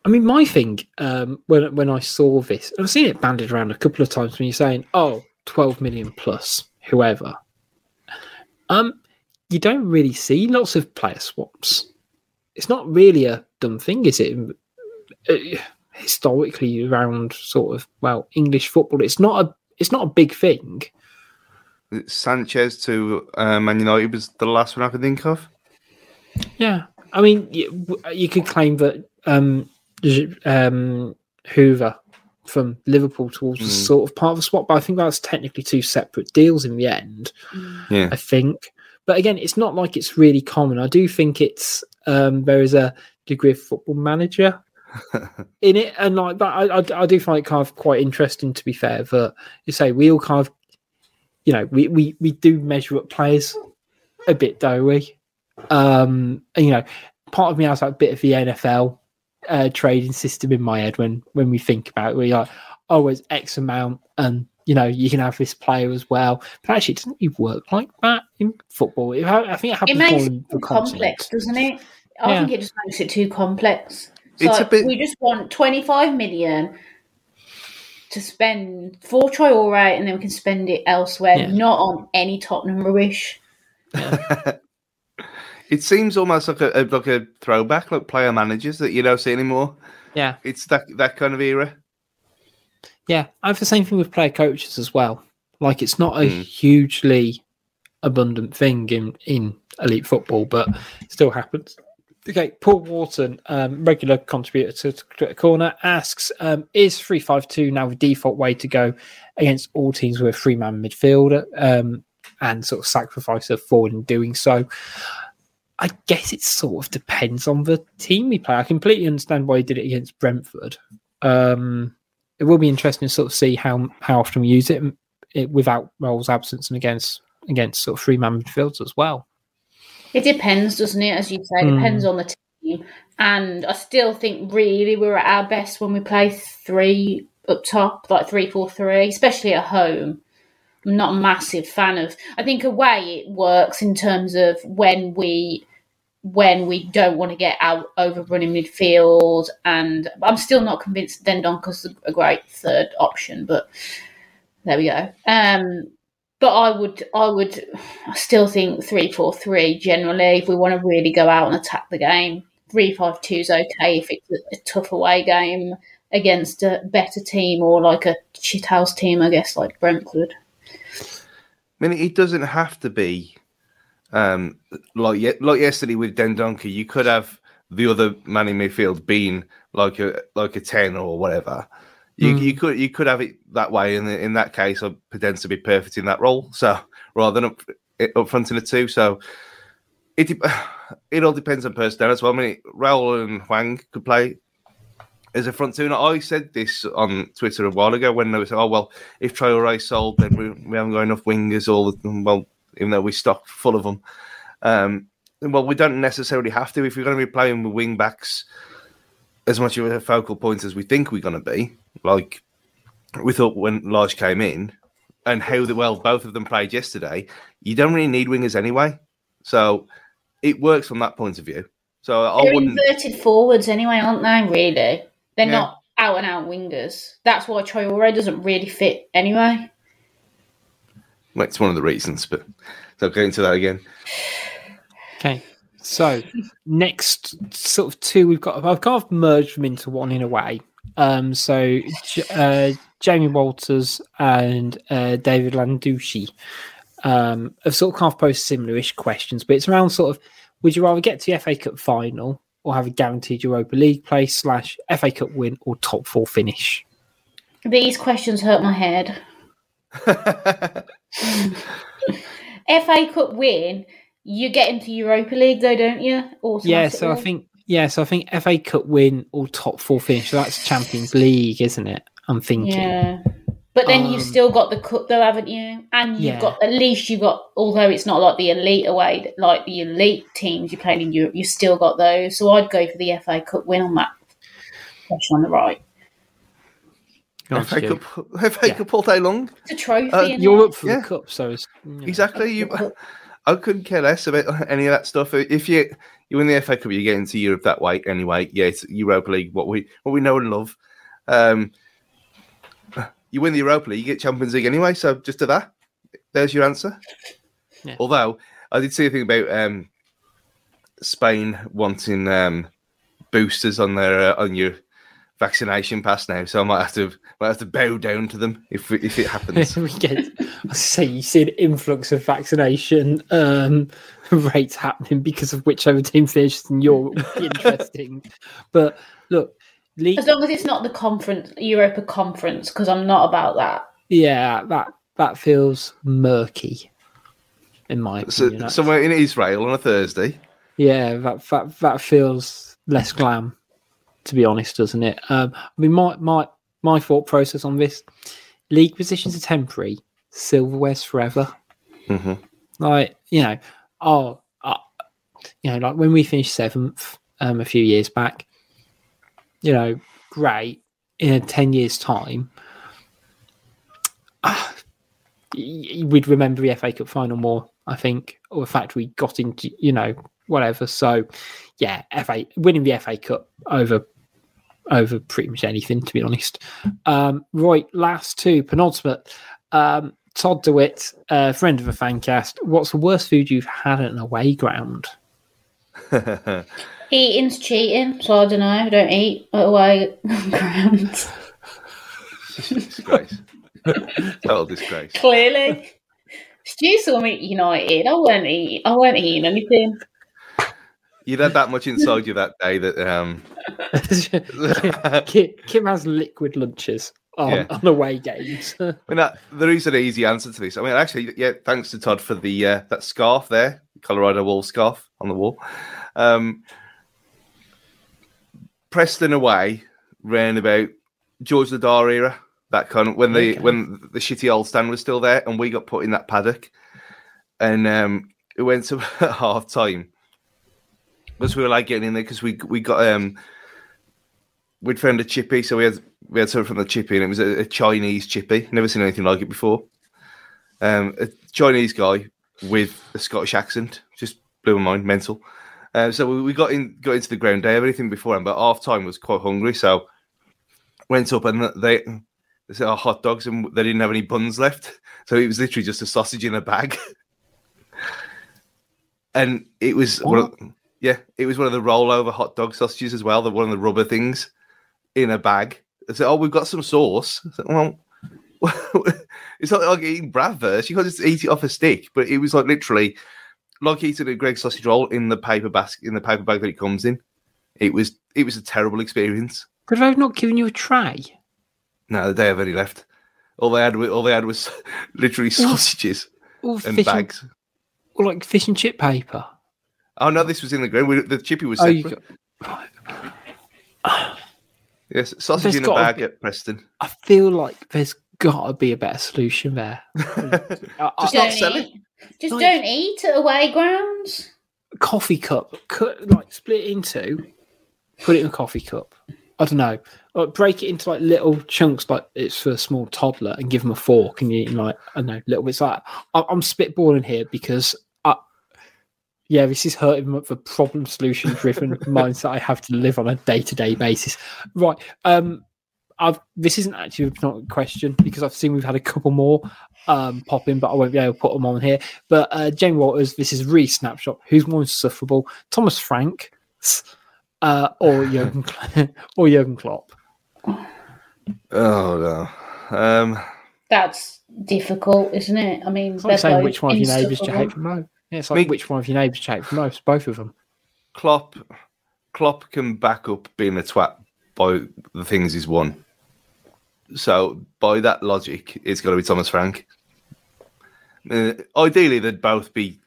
I mean, my thing um, when when I saw this, I've seen it banded around a couple of times when you're saying, "Oh, 12 million plus, whoever." Um, you don't really see lots of player swaps. It's not really a dumb thing, is it? Uh, historically, around sort of well English football, it's not a it's not a big thing. Sanchez to uh, Man United was the last one I could think of. Yeah, I mean, you, you could claim that um, um, Hoever from Liverpool towards was Mm. sort of part of a swap, but I think that's technically two separate deals in the end. Yeah. I think, but again, it's not like it's really common. I do think it's um, there is a degree of football manager in it, and like that, I, I, I do find it kind of quite interesting. To be fair, that you say we all kind of, you know, we we we do measure up players a bit, don't we? Um, and, you know, part of me has like a bit of the NFL uh, trading system in my head when when we think about it. We're like, oh, it's X amount, and you know, you can have this player as well. But actually, it doesn't really work like that in football. I think it happens It makes more it in the too complex, continent. doesn't it? I Yeah. think it just makes it too complex. It's It's a bit- we just want 25 million to spend for Traore and then we can spend it elsewhere, Yeah. not on any Tottenham rubbish. It seems almost like a, a like a throwback, like player managers that you don't see anymore. Yeah, It's that that kind of era. Yeah. I have the same thing with player coaches as well. Like, it's not a Mm. hugely abundant thing in in elite football, but it still happens. Okay, Paul Wharton, um, regular contributor to, to Corner, asks: um, Is three five two now the default way to go against all teams with a three man midfielder um, and sort of sacrifice a forward in doing so? I guess it sort of depends on the team we play. I completely understand why he did it against Brentford. Um, it will be interesting to sort of see how how often we use it, it without Roll's absence and against against sort of three man midfields as well. It depends, doesn't it? As you say, it Mm. depends on the team. And I still think really we're at our best when we play three up top, like three four three, especially at home. I'm not a massive fan of. I think away it works in terms of when we when we don't want to get out overrunning midfield, and I'm still not convinced Dendoncker's a great third option, but there we go. Um, but I would, I would, still think three four three generally. If we want to really go out and attack the game, three five two is okay if it's a, a tough away game against a better team or like a shithouse team, I guess, like Brentford. I mean, it doesn't have to be um, like ye- like yesterday with Dendoncker. You could have the other man in midfield being like a like a ten or whatever. You, Mm. you could you could have it that way, and in that case, I pretends to be perfect in that role. So rather than up, up front in the two, so it it all depends on personnel as well. I mean, Raul and Hwang could play as a front two. And I said this on Twitter a while ago when they was, oh well, if Traore sold, then we, we haven't got enough wingers. All the, well, even though we stock full of them. Um, well, we don't necessarily have to if we're going to be playing with wing backs as much of a focal point as we think we're going to be. Like we thought when Lage came in, and how the, well both of them played yesterday. You don't really need wingers anyway, so it works from that point of view. So I They're wouldn't. inverted forwards anyway, aren't they? Really, they're Yeah. not out and out wingers. That's why Traore doesn't really fit anyway. Well, it's one of the reasons, but so go into that again. Okay, so next sort of two we've got. I've kind of merged them into one in a way. Um, so uh, Jamie Walters and uh, David Landucci um, have sort of kind of posed similar-ish questions, but it's around sort of: Would you rather get to the FA Cup final or have a guaranteed Europa League place slash FA Cup win or top four finish? These questions hurt my head. FA Cup win, you get into Europa League though, don't you? Yeah, so I think yeah, so I think FA Cup win or top four finish. So that's Champions League, isn't it? I'm thinking. Yeah. But then Um, you've still got the cup though, haven't you? And you've Yeah. got at least you've got although it's not like the elite away like the elite teams you played in Europe, you've still got those. So I'd go for the FA Cup win on that question on the right. Go on, FA Stu. Cup, FA Yeah. Cup all day long. It's a trophy. Uh, innit? You're up for Yeah. the cup, so it's you know. Exactly. You, I couldn't care less about any of that stuff. If you you win the FA Cup, you get into Europe that way anyway. Yeah, it's Europa League, what we what we know and love. Um, you win the Europa League, you get Champions League anyway. So just to that, there's your answer. Yeah. Although I did see a thing about um, Spain wanting um, boosters on their uh, on your vaccination pass now, so I might have to might have to bow down to them if if it happens. we get. I say you see an influx of vaccination um, rates happening because of whichever team finishes in Europe would be interesting. but look, league, As long as it's not the conference Europa conference, because I'm not about that. yeah, that that feels murky, in my So, opinion. That's- somewhere in Israel on a Thursday. yeah, that that that feels less glam, to be honest, doesn't it? Um, I mean, my my my thought process on this: league positions are temporary, silverware's forever. hmm Like you know, oh, uh, you know, like when we finished seventh um, a few years back, you know, great. In a ten years' time, y- we'd remember the FA Cup final more. I think, or the fact we got into, you know, whatever. So, yeah, FA winning the FA Cup over over pretty much anything, to be honest. Um, right, last two penultimate. Um, Todd DeWitt, uh, friend of the fancast. What's the worst food you've had at an away ground? Eating's cheating, so I don't know. I don't eat at away grounds. disgrace. Total disgrace. Clearly. Stu saw me at United. I weren't eating. I weren't eating anything. You'd had that much inside you that day that um Kim, Kim has liquid lunches on, Yeah. on away games. I mean, that, there is an easy answer to this. I mean, actually, yeah, thanks to Todd for the uh, that scarf there, Colorado Wall scarf on the wall. Um, Preston away ran about George the Dar era, that kind of when the Okay. when the shitty old stand was still there, and we got put in that paddock, and um, it went to half time. Because we were like getting in there because we we got um we'd found a chippy, so we had we had something from the chippy, and it was a, a Chinese chippy. Never seen anything like it before. Um, a Chinese guy with a Scottish accent just blew my mind, mental. Uh, so we, we got in got into the ground. day have anything beforehand, but half time was quite hungry, so went up and they they said, "Oh, hot dogs," and they didn't have any buns left, so it was literally just a sausage in a bag. and it was of, yeah, it was one of the rollover hot dog sausages as well, the one of the rubber things in a bag. I said, "Oh, we've got some sauce." I said, well, it's not like eating Bradverse. You can't just eat it off a stick. But it was like literally like eating a Greg sausage roll in the paper basket in the paper bag that it comes in. It was it was a terrible experience. Could I have not given you a tray? No, they have only left. All they had, all they had was literally sausages Or and and, bags. or like fish and chip paper? Oh no, this was in the green. We, the chippy was Oh, separate. you got, Yes, sausage There's in a bag be- at Preston. I feel like there's got to be a better solution there. I- I- Just Don't sell it. eat. Just Like- don't eat at away grounds. coffee cup, cut like split it into, put it in a coffee cup. I don't know, like break it into like little chunks, like it's for a small toddler, and give them a fork and you eat like I don't know little bits. Like I- I'm spitballing here because I, yeah, this is hurting the problem solution driven mindset I have to live on a day to day basis. Right, um, I've this isn't actually not a question because I've seen we've had a couple more um pop in, but I won't be able to put them on here. But uh, Jamie Waters, this is re snapshot. Who's more insufferable, Thomas Frank, uh, or Jurgen or Jurgen Klopp? Oh no. Um, That's difficult, isn't it? I mean, It's like they're saying which one of your neighbours do you hate the most? Yeah, it's like Me- which one of your neighbours do you hate most? Both of them. Klopp, Klopp can back up being a twat by the things he's won. So by that logic, it's got to be Thomas Frank. Uh, ideally, they'd both be.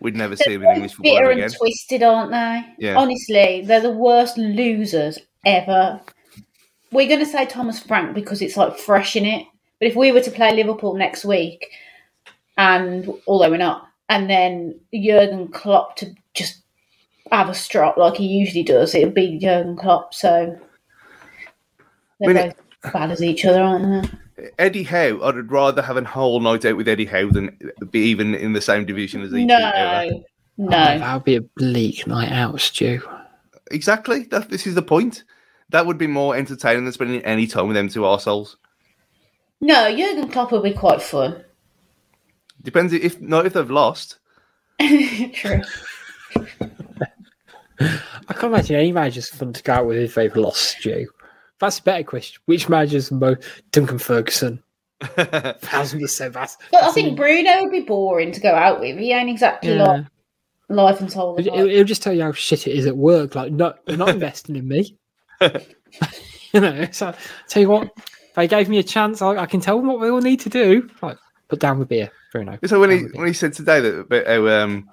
We'd never see They're him in English both football bitter ever and twisted, aren't they? Yeah. Honestly, they're the worst losers ever. We're going to say Thomas Frank because it's like fresh in it. But if we were to play Liverpool next week, and although we're not, and then Jurgen Klopp to just have a strop like he usually does, it would be Jurgen Klopp. So they're I mean, it- both bad as each other, aren't they? Eddie Howe, I'd rather have a whole night out with Eddie Howe than be even in the same division as he. No, ever. no. Oh, that would be a bleak night out, Stu. Exactly. That this is the point. That would be more entertaining than spending any time with them two arseholes. No, Jurgen Klopp would be quite fun. Depends if not if they've lost. True. I can't imagine any manager's fun to go out with if they've lost, Stu. That's a better question. Which manager's the most Duncan Ferguson? Thousand percent. That's, But I think an- Bruno would be boring to go out with. He ain't exactly Yeah. like life and soul. of It, life. will just tell you how shit it is at work. Like, no, they're not investing in me. you know, so tell you what, they gave me a chance, I, I can tell them what they all need to do. Like, put down the beer, Bruno. So when he Down the beer. when he said today that how um,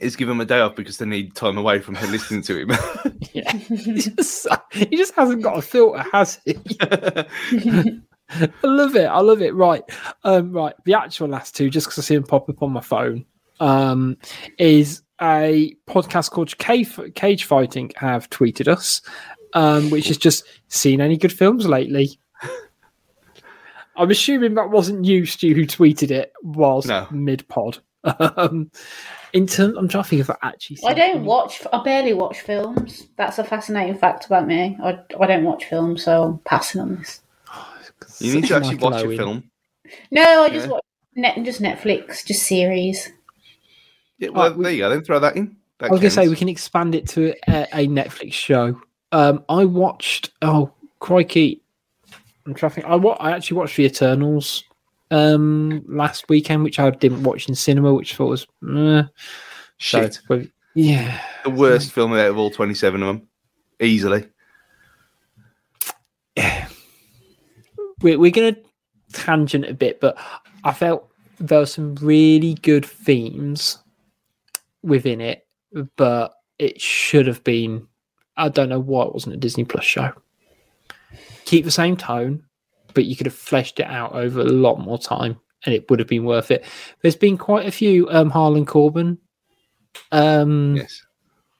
is give him a day off because they need time away from her listening to him. Yeah, he just, he just hasn't got a filter, has he? I love it. I love it. Right, um, right. The actual last two, just because I see them pop up on my phone, um, is a podcast called Cage, Cage Fighting have tweeted us, um, which is just seen any good films lately. I'm assuming that wasn't you, Stu, who tweeted it whilst No. mid pod. Um, in terms, I'm trying to think if I actually. I don't any- watch. I barely watch films. That's a fascinating fact about me. I, I don't watch films, so I'm passing on this. you need to actually Michael watch a film. No, I just watch net, just Netflix, just series. Yeah, well, Right, we- there you go. Then throw that in. That I was going to say we can expand it to a, a Netflix show. Um, I watched. Oh crikey! I'm trying to think. I wa- I actually watched the Eternals um last weekend, which I didn't watch in cinema, which I thought was. So, Shit. but yeah. the worst film out of all 27 of them. Easily. we're, we're going to tangent a bit, but I felt there were some really good themes within it, but it should have been. I don't know why it wasn't a Disney Plus show. Keep the same tone, but you could have fleshed it out over a lot more time, and it would have been worth it. There's been quite a few um, Harlan Coben um, Yes.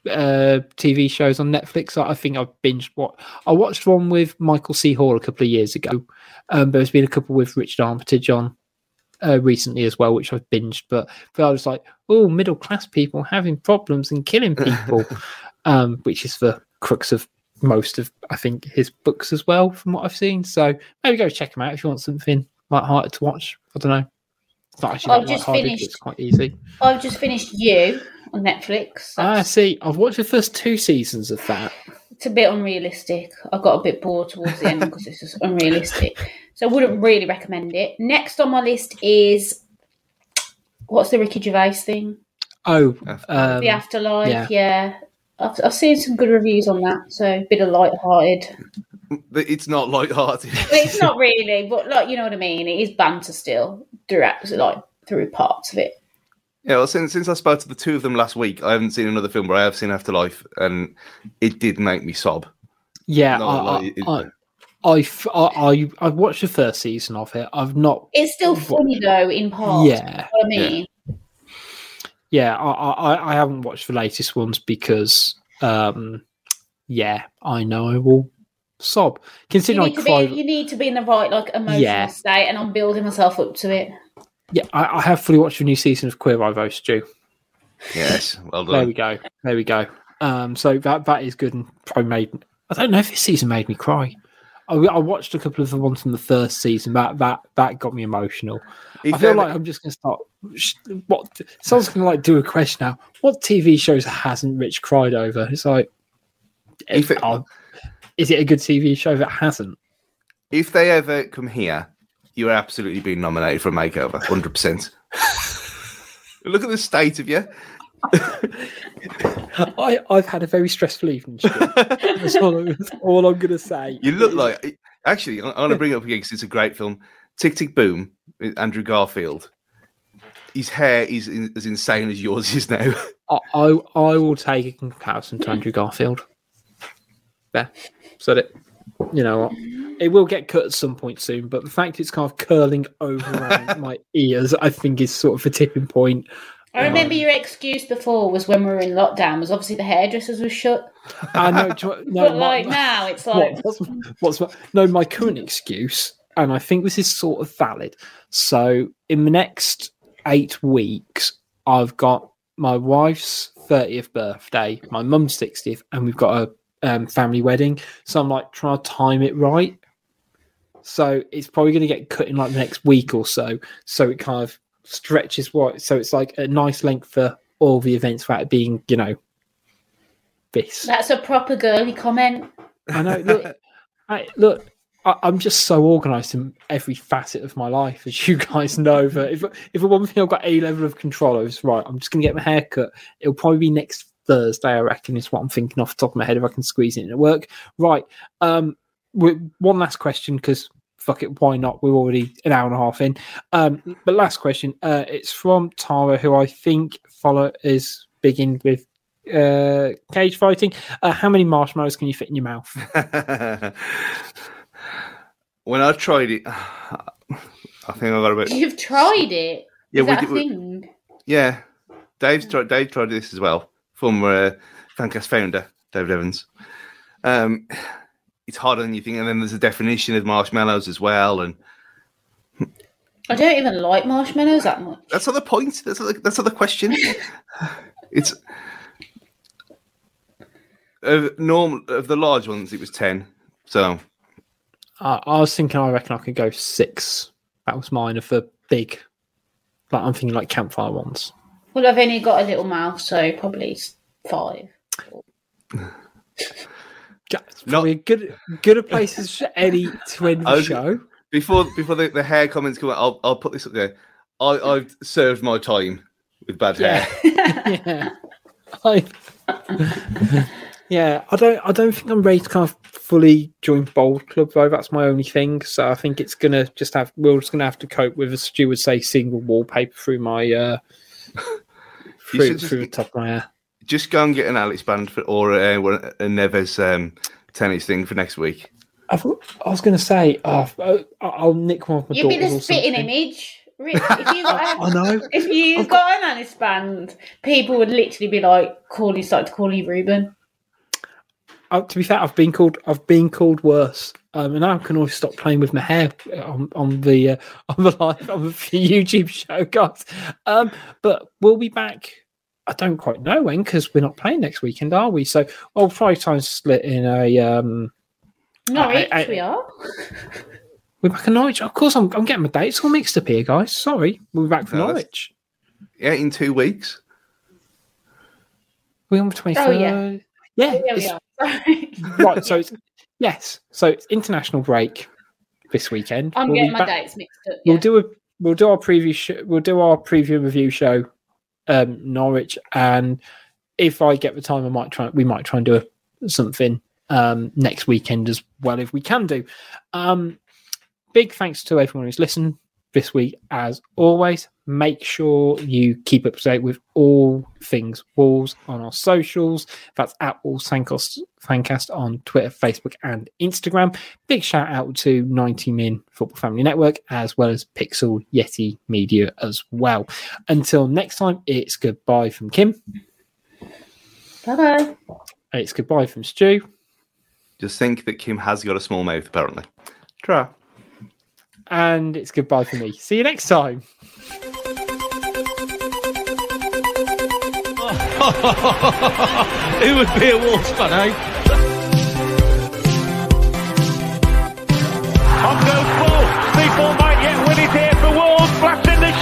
uh, TV shows on Netflix. I I think I've binged what I watched one with Michael C. Hall a couple of years ago. Um, there's been a couple with Richard Armitage on uh, recently as well, which I've binged. But, but I was like, oh, middle class people having problems and killing people, um, which is the crux of most of I think his books as well, from what I've seen. So maybe go check him out if you want something light-hearted to watch. I don't know. It's not actually I've just finished- It's quite easy. I've just finished You on Netflix. Ah, see, I've watched the first two seasons of that. it's a bit unrealistic. I got a bit bored towards the end because it's just unrealistic. So I wouldn't really recommend it. Next on my list is what's the Ricky Gervais thing? Oh, um, the Afterlife. yeah. Yeah. I've, I've seen some good reviews on that, so a bit of light-hearted. It's not light-hearted. It's not really, but like you know what I mean. It is banter still throughout, like through parts of it. Yeah, well, since since I spoke to the two of them last week, I haven't seen another film, but I have seen Afterlife, and it did make me sob. yeah, No, I, like, it- I, I, f- I, I, I watched the first season of it. I've not. It's still funny though in parts. Yeah, You know what I mean. yeah, I, I, I haven't watched the latest ones because, um, yeah, I know I will sob. You Considering I need, to cried, be, you need to be in the right like emotional Yeah. state, and I'm building myself up to it. yeah, I, I have fully watched the new season of Queer Eye Roast Stew. Yes, well done. There we go. There we go. Um, so that that is good and probably made. I don't know if this season made me cry. I, I watched a couple of the ones from the first season. That that that got me emotional. If I feel like I'm just going to start. What someone's going to like do a question now? What TV shows hasn't Rich cried over? It's like, If it- oh, is it a good TV show that hasn't? if they ever come here, you are absolutely being nominated for a makeover, hundred percent. Look at the state of you. I I've had a very stressful evening. That's all, I'm- that's all I'm going to say. You look like. Actually, I'm going to bring it up again because it's a great film. Tick Tick Boom, Andrew Garfield. His hair is in, as insane as yours is now. I, I I will take a comparison to Andrew Garfield. There, said it. You know what? It will get cut at some point soon, but the fact it's kind of curling over my ears, I think, is sort of a tipping point. I remember your excuse before was when we were in lockdown was obviously the hairdressers were shut. I know. do No, but my- like now it's like what, what's, what's no my current excuse and i think this is sort of valid so in the next eight weeks i've got my wife's 30th birthday my mum's 60th and we've got a um, family wedding so i'm like trying to time it right so it's probably going to get cut in like the next week or so so it kind of stretches what so it's like a nice length for all the events without it being you know this that's a proper girly comment. I know. Look, I, look, I, I'm just so organised in every facet of my life, as you guys know. That if if one thing I've got a level of control over is right, I'm just going to get my hair cut. It'll probably be next Thursday, I reckon, is what I'm thinking off the top of my head if I can squeeze it in at work. Right. Um, one last question because fuck it, why not? We're already an hour and a half in. Um, but last question. Uh, it's from Tara, who I think follow is big in with uh, cage fighting. Uh, how many marshmallows can you fit in your mouth? when I tried it, I think I got about You've tried it. Yeah, Is we that a did- we- thing? yeah. Dave's tried. Dave tried this as well. Former uh, Fancast founder David Evans. Um, it's harder than you think, and then there's a definition of marshmallows as well, and I don't even like marshmallows that much. that's not the point. That's not the, that's not the question. it's of normal of the large ones. It was ten. So Uh, I was thinking, I reckon I could go six. That was mine of the big. Like I'm thinking like campfire ones. Well, I've only got a little mouth, so probably five. Ja- It's probably a good, good a place as any to end the was- show. before before the, the hair comments come out, I'll I'll put this up there. I, I've served my time with bad hair. yeah. I, yeah, I don't I don't think I'm ready to kind of fully join Bold Club though. That's my only thing. So I think it's gonna just have we're just gonna have to cope with as Stu would say single wallpaper through my uh You through, just- through the top of my hair. Just go and get an Alice band for, or uh, one- a Neves um, tennis thing for next week. I, thought- I was gonna say oh, uh, I'll nick one of my You'd be daughters the spitting image. Re- If you got, I know. if you I've got an Alice band, people would literally be like, "Call you, start to call you Ruben." Uh, to be fair, I've been called I've been called worse, um, and I can always stop playing with my hair on, on the uh, on the live on the YouTube show, guys. Um, but we'll be back. I don't quite know when because we're not playing next weekend, are we? So I'll probably try and split in a. Um, Norwich, I- I- we are. we're back in Norwich. Of course, I'm, I'm getting my dates all mixed up here, guys. Sorry, we're back for No, Norwich. Yeah, in two weeks. We're on the twenty third. Oh, yeah. yeah, Yeah, we are. Right. So it's yes. So it's international break this weekend. I'm We'll getting my back- dates mixed up. We'll do a we'll do our preview sh- we'll do our preview review show um Norwich and if I get the time I might try we might try and do a, something um next weekend as well if we can do. Um big thanks to everyone who's listened this week as always. Make sure you keep up to date with all things Wolves on our socials. That's at Wolves Fancast, Fancast on Twitter, Facebook, and Instagram. Big shout out to 90 Min Football Family Network as well as Pixel Yeti Media as well. Until next time, it's goodbye from Kim. Bye bye. It's goodbye from Stu. Just think that Kim has got a small mouth, apparently. Try. And it's goodbye for me. See you next time. Who would be a Wolves fan, eh? On goes Bull. People might yet win it here for Wolves. Flash in the shot.